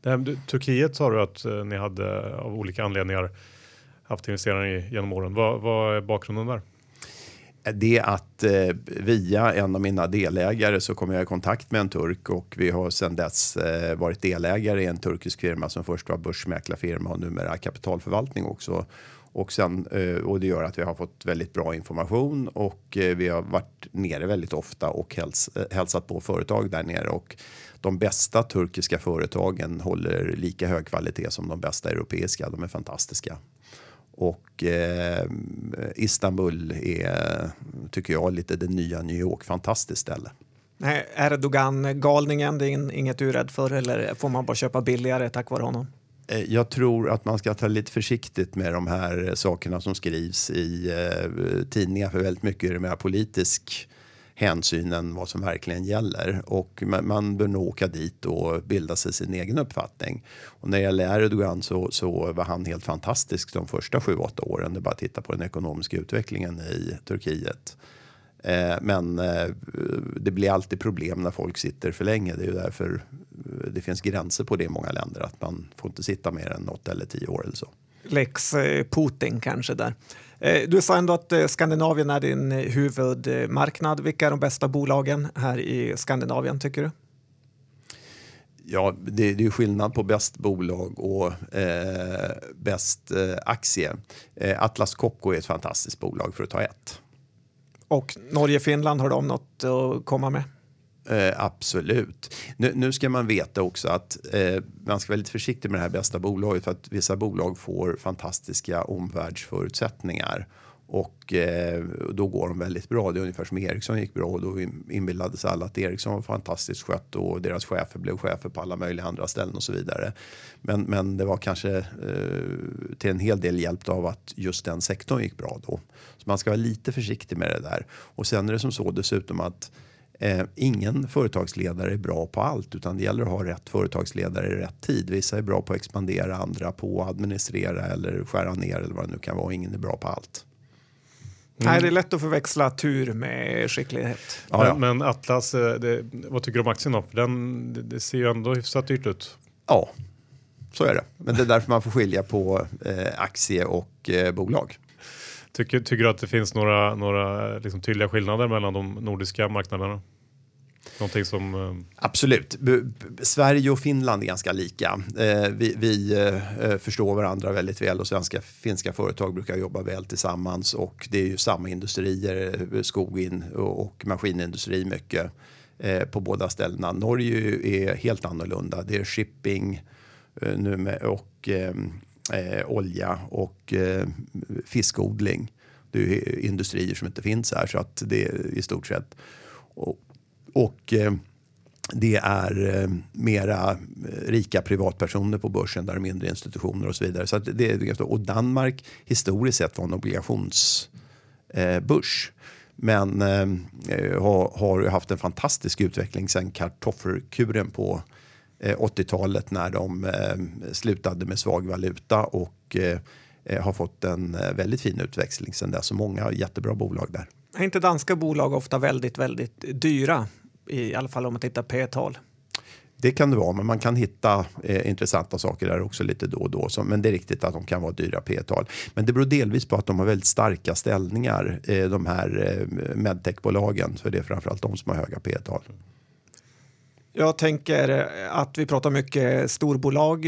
Här, Turkiet sa du att eh, ni hade av olika anledningar haft investerare genom åren. Vad, vad är bakgrunden där? Eh, det att eh, via en av mina delägare så kom jag i kontakt med en turk och vi har sedan dess eh, varit delägare i en turkisk firma som först var börsmäklarfirma och numera kapitalförvaltning också. Och, sen, eh, och det gör att vi har fått väldigt bra information och eh, vi har varit nere väldigt ofta och häls, eh, hälsat på företag där nere och de bästa turkiska företagen håller lika hög kvalitet som de bästa europeiska. De är fantastiska. Och eh, Istanbul är, tycker jag, lite det nya New York. Fantastiskt ställe. Erdogan-galningen, det är inget du är rädd för eller får man bara köpa billigare tack vare honom? Eh, jag tror att man ska ta lite försiktigt med de här sakerna som skrivs i eh, tidningar för väldigt mycket är det mer politisk hänsyn än vad som verkligen gäller. Och man, man bör nog åka dit och bilda sig sin egen uppfattning. Och när det gäller Erdogan så, så var han helt fantastisk de första sju, åtta åren. Det är bara att titta på den ekonomiska utvecklingen i Turkiet. Eh, men eh, det blir alltid problem när folk sitter för länge. Det är ju därför eh, det finns gränser på det i många länder. Att man får inte sitta mer än 8 eller 10 år eller så. Lex eh, Putin kanske där. Eh, du sa ändå att eh, Skandinavien är din huvudmarknad. Vilka är de bästa bolagen här i Skandinavien tycker du? Ja, det, det är skillnad på bäst bolag och eh, bäst eh, aktie. Eh, Atlas Copco är ett fantastiskt bolag för att ta ett. Och Norge-Finland, har de något att komma med? Eh, absolut. Nu, nu, ska man veta också att eh, man ska vara lite försiktig med det här bästa bolaget för att vissa bolag får fantastiska omvärldsförutsättningar och eh, då går de väldigt bra. Det är ungefär som Ericsson gick bra och då inbillades alla att Ericsson var fantastiskt skött och deras chefer blev chefer på alla möjliga andra ställen och så vidare. Men, men det var kanske eh, till en hel del hjälpt av att just den sektorn gick bra då. Så man ska vara lite försiktig med det där. Och sen är det som så dessutom att Eh, ingen företagsledare är bra på allt utan det gäller att ha rätt företagsledare i rätt tid. Vissa är bra på att expandera, andra på att administrera eller skära ner eller vad det nu kan vara. Ingen är bra på allt. Mm. Nej, det är lätt att förväxla tur med skicklighet. Ja, ja. Men, Atlas, eh, det, vad tycker du om aktien då? För den, det, det ser ju ändå hyfsat dyrt ut. Ja, så är det. Men det är därför man får skilja på eh, aktie och eh, bolag. Tycker, tycker du att det finns några, några liksom tydliga skillnader mellan de nordiska marknaderna? Någonting som... Eh, Absolut. B Sverige och Finland är ganska lika. Eh, vi, vi eh, eh, förstår varandra väldigt väl och svenska finska företag brukar jobba väl tillsammans och det är ju samma industrier, eh, skogen och, och maskinindustri mycket eh, på båda ställena. Norge är helt annorlunda. Det är shipping eh, nu med, och ehm, Eh, olja och eh, fiskodling. Det är industrier som inte finns här så att det är i stort sett. Och, och eh, det är eh, mera eh, rika privatpersoner på börsen där mindre institutioner och så vidare. Så att det är, och Danmark historiskt sett var en obligationsbörs. Men eh, har, har haft en fantastisk utveckling sen kartoffelkuren på 80-talet när de eh, slutade med svag valuta och eh, har fått en eh, väldigt fin utväxling sedan dess. Så många jättebra bolag där. Är inte danska bolag ofta väldigt, väldigt dyra? I alla fall om man tittar P-tal. Det kan det vara, men man kan hitta eh, intressanta saker där också lite då och då. Så, men det är riktigt att de kan vara dyra P-tal. Men det beror delvis på att de har väldigt starka ställningar, eh, de här eh, medtechbolagen. För det är framförallt de som har höga P-tal. Jag tänker att vi pratar mycket storbolag.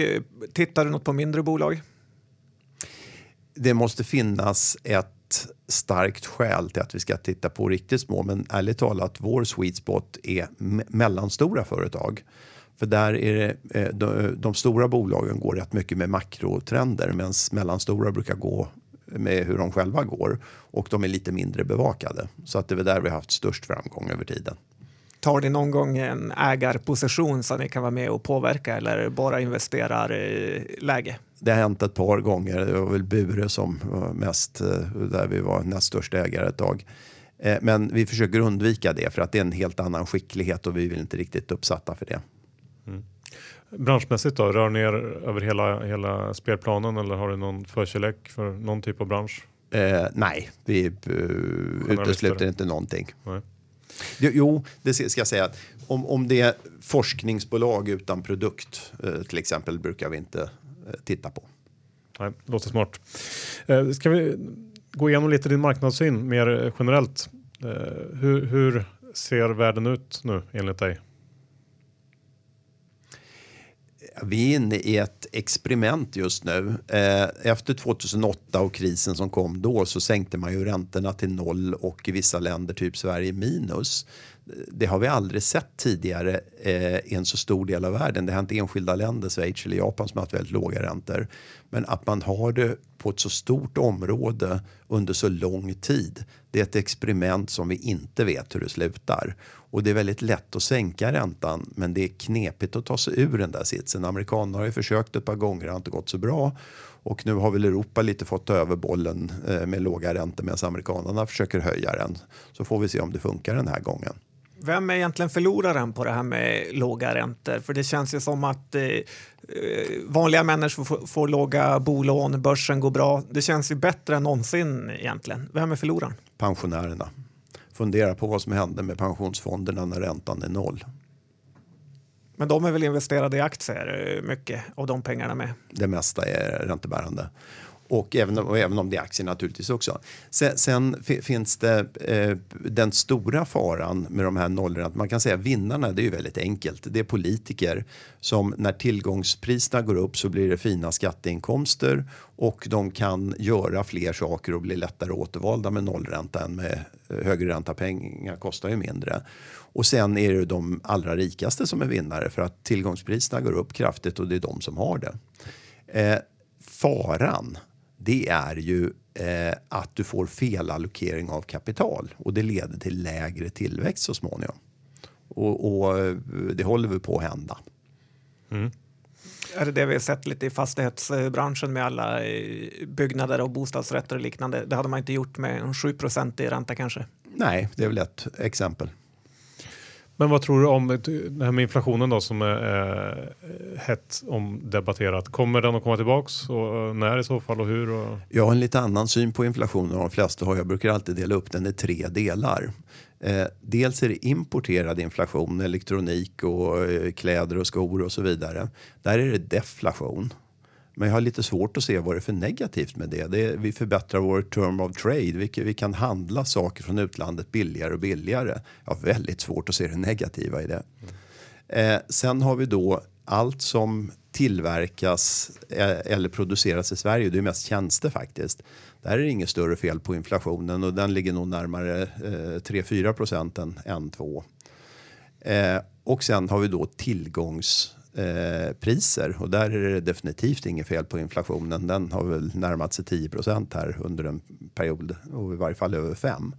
Tittar du något på mindre bolag? Det måste finnas ett starkt skäl till att vi ska titta på riktigt små, men ärligt talat, vår sweet spot är mellanstora företag. För där är det, eh, de, de, stora bolagen går rätt mycket med makrotrender medan mellanstora brukar gå med hur de själva går och de är lite mindre bevakade. Så att det är där vi har haft störst framgång över tiden. Tar ni någon gång en ägarposition så att ni kan vara med och påverka eller bara investerar i läge? Det har hänt ett par gånger. Det var väl Bure som var mest, eh, där vi var näst största ägare ett tag. Eh, men vi försöker undvika det för att det är en helt annan skicklighet och vi vill inte riktigt uppsatta för det. Mm. Branschmässigt då, rör ni er över hela, hela spelplanen eller har du någon förkärlek för någon typ av bransch? Eh, nej, vi uh, utesluter inte någonting. Nej. Jo, det ska jag säga. Om, om det är forskningsbolag utan produkt eh, till exempel brukar vi inte eh, titta på. Nej, låter smart. Eh, ska vi gå igenom lite din marknadssyn mer generellt? Hur, hur ser världen ut nu enligt dig? Vi är inne i ett experiment just nu. Eh, efter 2008 och krisen som kom då så sänkte man ju räntorna till noll och i vissa länder, typ Sverige, minus det har vi aldrig sett tidigare eh, i en så stor del av världen. Det har inte enskilda länder, Schweiz eller Japan som har haft väldigt låga räntor. Men att man har det på ett så stort område under så lång tid. Det är ett experiment som vi inte vet hur det slutar. Och det är väldigt lätt att sänka räntan men det är knepigt att ta sig ur den där sitsen. Amerikanerna har ju försökt ett par gånger, det har inte gått så bra. Och nu har väl Europa lite fått ta över bollen eh, med låga räntor medan amerikanerna försöker höja den. Så får vi se om det funkar den här gången. Vem är egentligen förloraren på det här med låga räntor? För det känns ju som att eh, eh, vanliga människor får, får, låga bolån, börsen går bra. Det känns ju bättre än någonsin egentligen. Vem är förloraren? Pensionärerna. Fundera på vad som händer med pensionsfonderna när räntan är noll. Men de är väl investerade i aktier, eh, mycket av de pengarna med? Det mesta är räntebärande. Och även, och även om det är aktier naturligtvis också. Sen, sen finns det eh, den stora faran med de här nollräntorna. Man kan säga vinnarna, det är ju väldigt enkelt. Det är politiker som när tillgångspriserna går upp så blir det fina skatteinkomster och de kan göra fler saker och bli lättare återvalda med nollränta än med eh, högre ränta. Pengar kostar ju mindre. Och sen är det de allra rikaste som är vinnare för att tillgångspriserna går upp kraftigt och det är de som har det. Eh, faran det är ju eh, att du får felallokering av kapital och det leder till lägre tillväxt så småningom. Och, och eh, det håller vi på att hända. Mm. Är det det vi har sett lite i fastighetsbranschen med alla eh, byggnader och bostadsrätter och liknande? Det hade man inte gjort med en 7% i ränta kanske? Nej, det är väl ett exempel. Men vad tror du om det här med inflationen då som är eh, hett omdebatterat? Kommer den att komma tillbaks och eh, när i så fall och hur? Och... Jag har en lite annan syn på inflationen än de flesta har. Jag brukar alltid dela upp den i tre delar. Eh, dels är det importerad inflation, elektronik och eh, kläder och skor och så vidare. Där är det deflation. Men jag har lite svårt att se vad det är för negativt med det. det är, vi förbättrar vår term of trade. Vi, vi, kan handla saker från utlandet billigare och billigare. Jag har väldigt svårt att se det negativa i det. Eh, sen har vi då allt som tillverkas eh, eller produceras i Sverige. Det är mest tjänster faktiskt. Där är det inget större fel på inflationen och den ligger nog närmare eh, 3-4 procent än 1-2. Eh, och sen har vi då tillgångs eh, priser och där är det definitivt inget fel på inflationen. Den har väl närmat sig 10 här under en period och i varje fall över fem.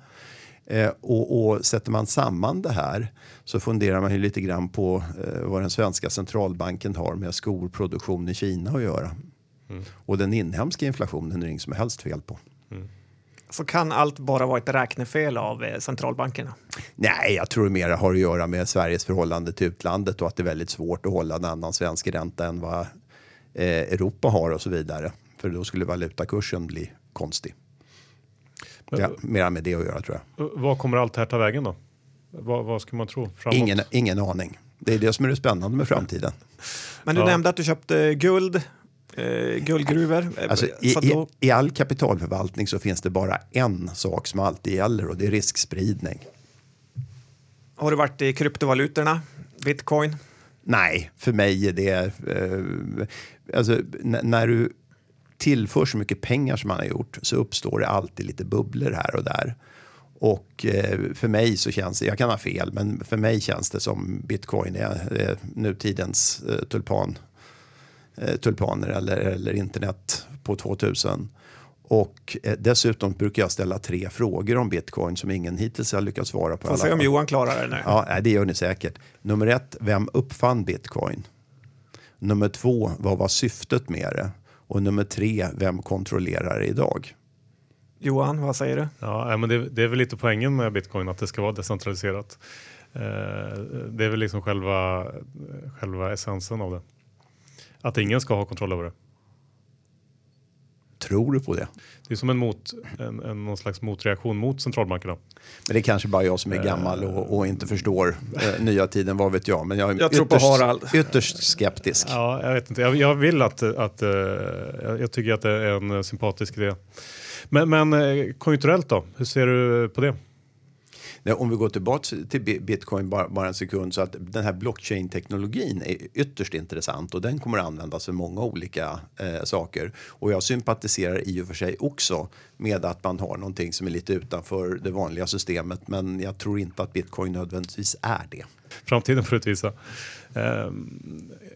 Eh, och, och sätter man samman det här så funderar man ju lite grann på eh, vad den svenska centralbanken har med skorproduktion i Kina att göra. Och den inhemska inflationen är det inget som helst fel på. Så kan allt bara vara ett räknefel av eh, centralbankerna? Nej, jag tror det mer har att göra med Sveriges förhållande till utlandet och att det är väldigt svårt att hålla en annan svensk ränta än vad eh, Europa har och så vidare. För då skulle valutakursen bli konstig. Men- Ja, mera med det att göra tror jag. Vad kommer allt det här ta vägen då? Vad, vad ska man tro framåt? Ingen, ingen aning. Det är det som är det spännande med framtiden. Men du Ja. nämnde att du köpte guld, eh, guldgruvor. Eh, Alltså, i, då, i, I all kapitalförvaltning så finns det bara en sak som alltid gäller och det är riskspridning. har du varit i kryptovalutorna? Bitcoin? Nej, för mig är det... Eh, alltså, när du tillför så mycket pengar som man har gjort så uppstår det alltid lite bubblor här och där. Och eh, för mig så känns det, jag kan ha fel, men för mig känns det som bitcoin är, är nutidens eh, tulpan, eh, tulpaner eller, eller internet på 2000. Och eh, dessutom brukar jag ställa tre frågor om bitcoin som ingen hittills har lyckats svara på. Får se om. Johan klarar det nu. Ja, nej, det gör ni säkert. Nummer ett, vem uppfann bitcoin? Nummer två, vad var syftet med det? Och nummer tre, vem kontrollerar det idag? Johan, vad säger du? Ja, men det, det är väl lite poängen med bitcoin att det ska vara decentraliserat. Eh, det är väl liksom själva, själva essensen av det. Att ingen ska ha kontroll över det. Tror du på det? Det är som en, mot, en, en någon slags motreaktion mot centralbankerna. Men det är kanske bara jag som är gammal och, och inte förstår eh, nya tiden, vad vet jag. Men jag är Jag tror på ytterst, ytterst skeptisk. Ja, jag vet inte. Jag, jag vill att, att jag, jag tycker att det är en eh, sympatisk idé. Men, men eh, konjunkturellt då? Hur ser du på det? Nej, om vi går tillbaka till bitcoin bara, bara en sekund så att den här blockchain-teknologin är ytterst intressant och den kommer att användas för många olika eh, saker. Och jag sympatiserar i och för sig också med att man har någonting som är lite utanför det vanliga systemet. Men jag tror inte att bitcoin nödvändigtvis är det. Framtiden får utvisa. Eh,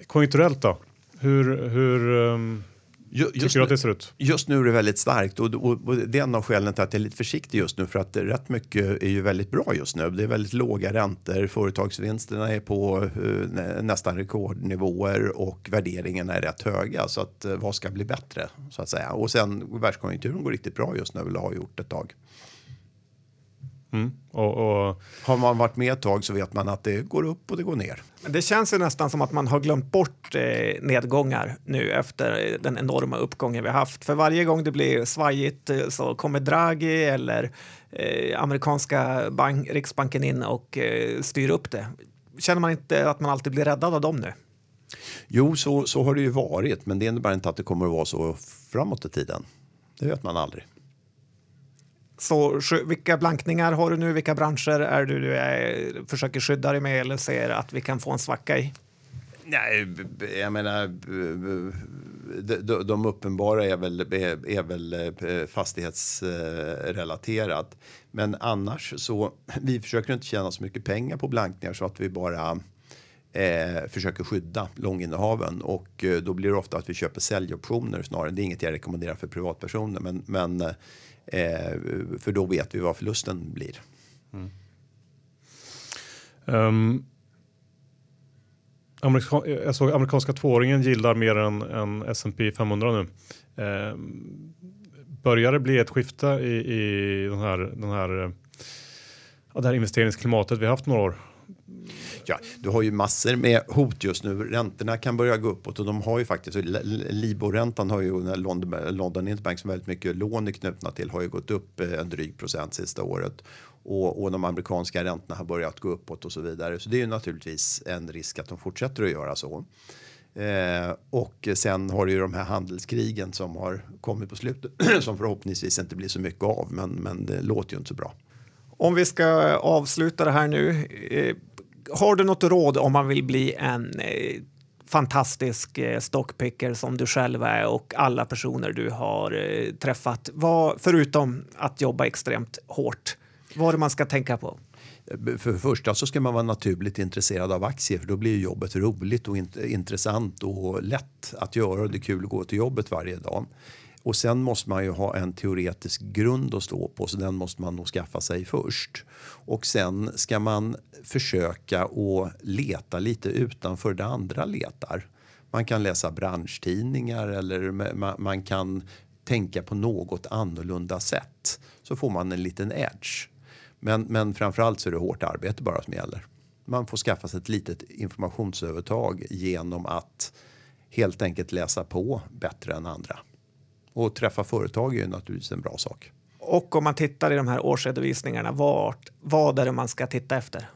konjunkturellt då? Hur, hur um ju- tycker Just du att nu, det ser ut? just nu är det väldigt starkt och, och, och det är en av skälen till att jag är lite försiktig just nu för att rätt mycket är ju väldigt bra just nu. Det är väldigt låga räntor, företagsvinsterna är på eh, nä- nästan rekordnivåer och värderingarna är rätt höga. Så att eh, vad ska bli bättre så att säga? Och sen världskonjunkturen går riktigt bra just nu eller har gjort ett tag. Mm. Och, och, Har man varit med ett tag så vet man att det går upp och det går ner. Men Det känns ju nästan som att man har glömt bort eh, nedgångar nu efter eh, den enorma uppgången vi haft. För varje gång det blir svajigt eh, så kommer Draghi eller eh, amerikanska bank, riksbanken in och eh, styr upp det. Känner man inte att man alltid blir räddad av dem nu? Jo, så, så har det ju varit, men det innebär inte att det kommer att vara så framåt i tiden. Det vet man aldrig. Så vilka blankningar har du nu? Vilka branscher är du, du är, försöker skydda dig med eller ser att vi kan få en svacka i? Nej, jag menar, de, de, uppenbara är väl, är, är väl eh, fastighetsrelaterat. Men annars så, vi försöker inte tjäna så mycket pengar på blankningar så att vi bara eh, försöker skydda långinnehaven och eh, då blir det ofta att vi köper säljoptioner snarare. Det är inget jag rekommenderar för privatpersoner, men, men Eh, för då vet vi vad förlusten blir. ehm, amerika, jag såg amerikanska tvååringen gillar mer än, än S&P 500 nu. Ehm, börjar det bli ett skifte i, i den här, den här, ja, det här investeringsklimatet vi haft några år? Ja, du har ju massor med hot just nu. Räntorna kan börja gå uppåt och de har ju faktiskt, Liborräntan har ju, London, London Interbank som väldigt mycket lån är knutna till, har ju gått upp eh, en dryg procent sista året. Och, och de amerikanska räntorna har börjat gå uppåt och så vidare. Så det är ju naturligtvis en risk att de fortsätter att göra så. Eh, och sen har du ju de här handelskrigen som har kommit på slutet som förhoppningsvis inte blir så mycket av, men, men det låter ju inte så bra. Om vi ska avsluta det här nu. Eh, har du något råd om man vill bli en eh, fantastisk eh, stockpicker som du själv är och alla personer du har eh, träffat? Vad, förutom att jobba extremt hårt, vad är det man ska tänka på? För det första så ska man vara naturligt intresserad av aktier för då blir jobbet roligt och intressant och lätt att göra och det är kul att gå till jobbet varje dag. Och sen måste man ju ha en teoretisk grund att stå på så den måste man nog skaffa sig först. Och sen ska man försöka att leta lite utanför det andra letar. Man kan läsa branschtidningar eller man kan tänka på något annorlunda sätt. Så får man en liten edge. Men, men framförallt så är det hårt arbete bara som gäller. Man får skaffa sig ett litet informationsövertag genom att helt enkelt läsa på bättre än andra. Och träffa företag är ju naturligtvis en bra sak. Och om man tittar i de här årsredovisningarna, vart, vad är det man ska titta efter?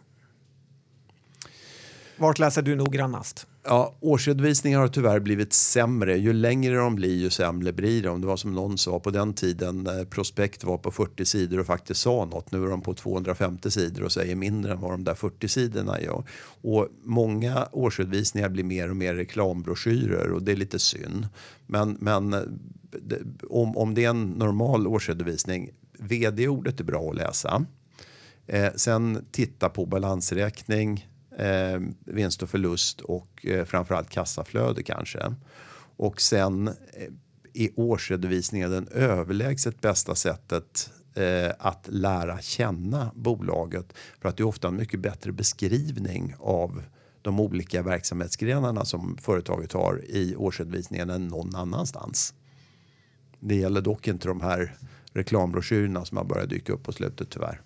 Vart läser du noggrannast? Ja, årsredovisningar har tyvärr blivit sämre. Ju längre de blir, ju sämre blir de. Det var som någon sa på den tiden, eh, prospekt var på 40 sidor och faktiskt sa något. Nu är de på 250 sidor och säger mindre än vad de där 40 sidorna gör. Och många årsredovisningar blir mer och mer reklambroschyrer och det är lite synd. Men, men eh, om, om det är en normal årsredovisning, vd-ordet är bra att läsa. Eh, sen titta på balansräkning, eh, vinst och förlust och eh, framförallt kassaflöde kanske. Och sen eh, årsredovisningen den överlägset bästa sättet eh, att lära känna bolaget för att det är ofta en mycket bättre beskrivning av de olika verksamhetsgrenarna som företaget har i årsredovisningen än någon annanstans. Det gäller dock inte de här reklambroschyrerna som har börjat dyka upp på slutet tyvärr.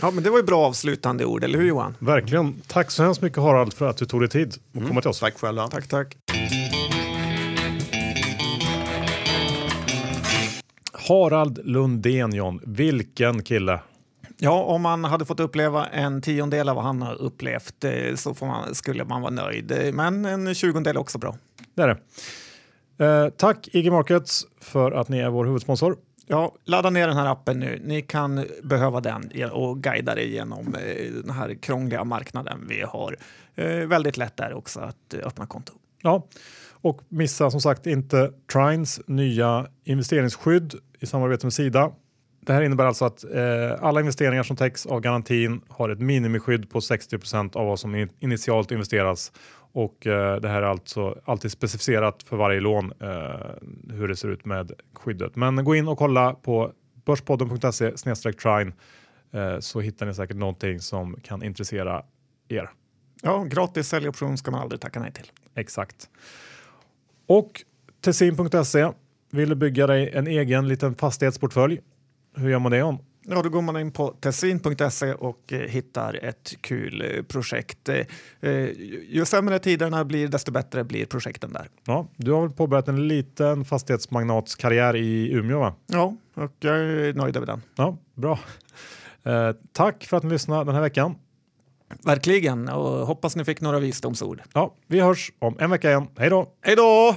Ja, men det var ju bra avslutande ord, eller hur Johan? Verkligen. Tack så hemskt mycket Harald för att du tog dig tid att mm. komma till oss. Tack själva. Tack, tack. Harald Lundén, John. Vilken kille! Ja, om man hade fått uppleva en tiondel av vad han har upplevt eh, så man, skulle man vara nöjd. Men en tjugondel är också bra. Det är det. Eh, tack IG Markets för att ni är vår huvudsponsor. Ja, ladda ner den här appen nu. Ni kan behöva den och guida er genom eh, den här krångliga marknaden vi har. Eh, väldigt lätt där också att öppna konto. Ja, och missa som sagt inte Trines nya investeringsskydd i samarbete med Sida. Det här innebär alltså att eh, alla investeringar som täcks av garantin har ett minimiskydd på 60% av vad som initialt investeras och eh, det här är alltså alltid specificerat för varje lån eh, hur det ser ut med skyddet. Men gå in och kolla på börspodden.se trine eh, så hittar ni säkert någonting som kan intressera er. Ja, gratis säljoption ska man aldrig tacka nej till. Exakt. Och Tessin.se vill du bygga dig en egen liten fastighetsportfölj. Hur gör man det om? Ja, då går man in på tessin.se och eh, hittar ett kul eh, projekt. Eh, ju sämre tiderna blir, desto bättre blir projekten där. Ja, du har väl påbörjat en liten fastighetsmagnatskarriär i Umeå? va? Ja, och jag är nöjd över den. Ja, bra. Eh, tack för att ni lyssnade den här veckan. Verkligen, och hoppas ni fick några visdomsord. Ja, vi hörs om en vecka igen. Hej då! Hej då!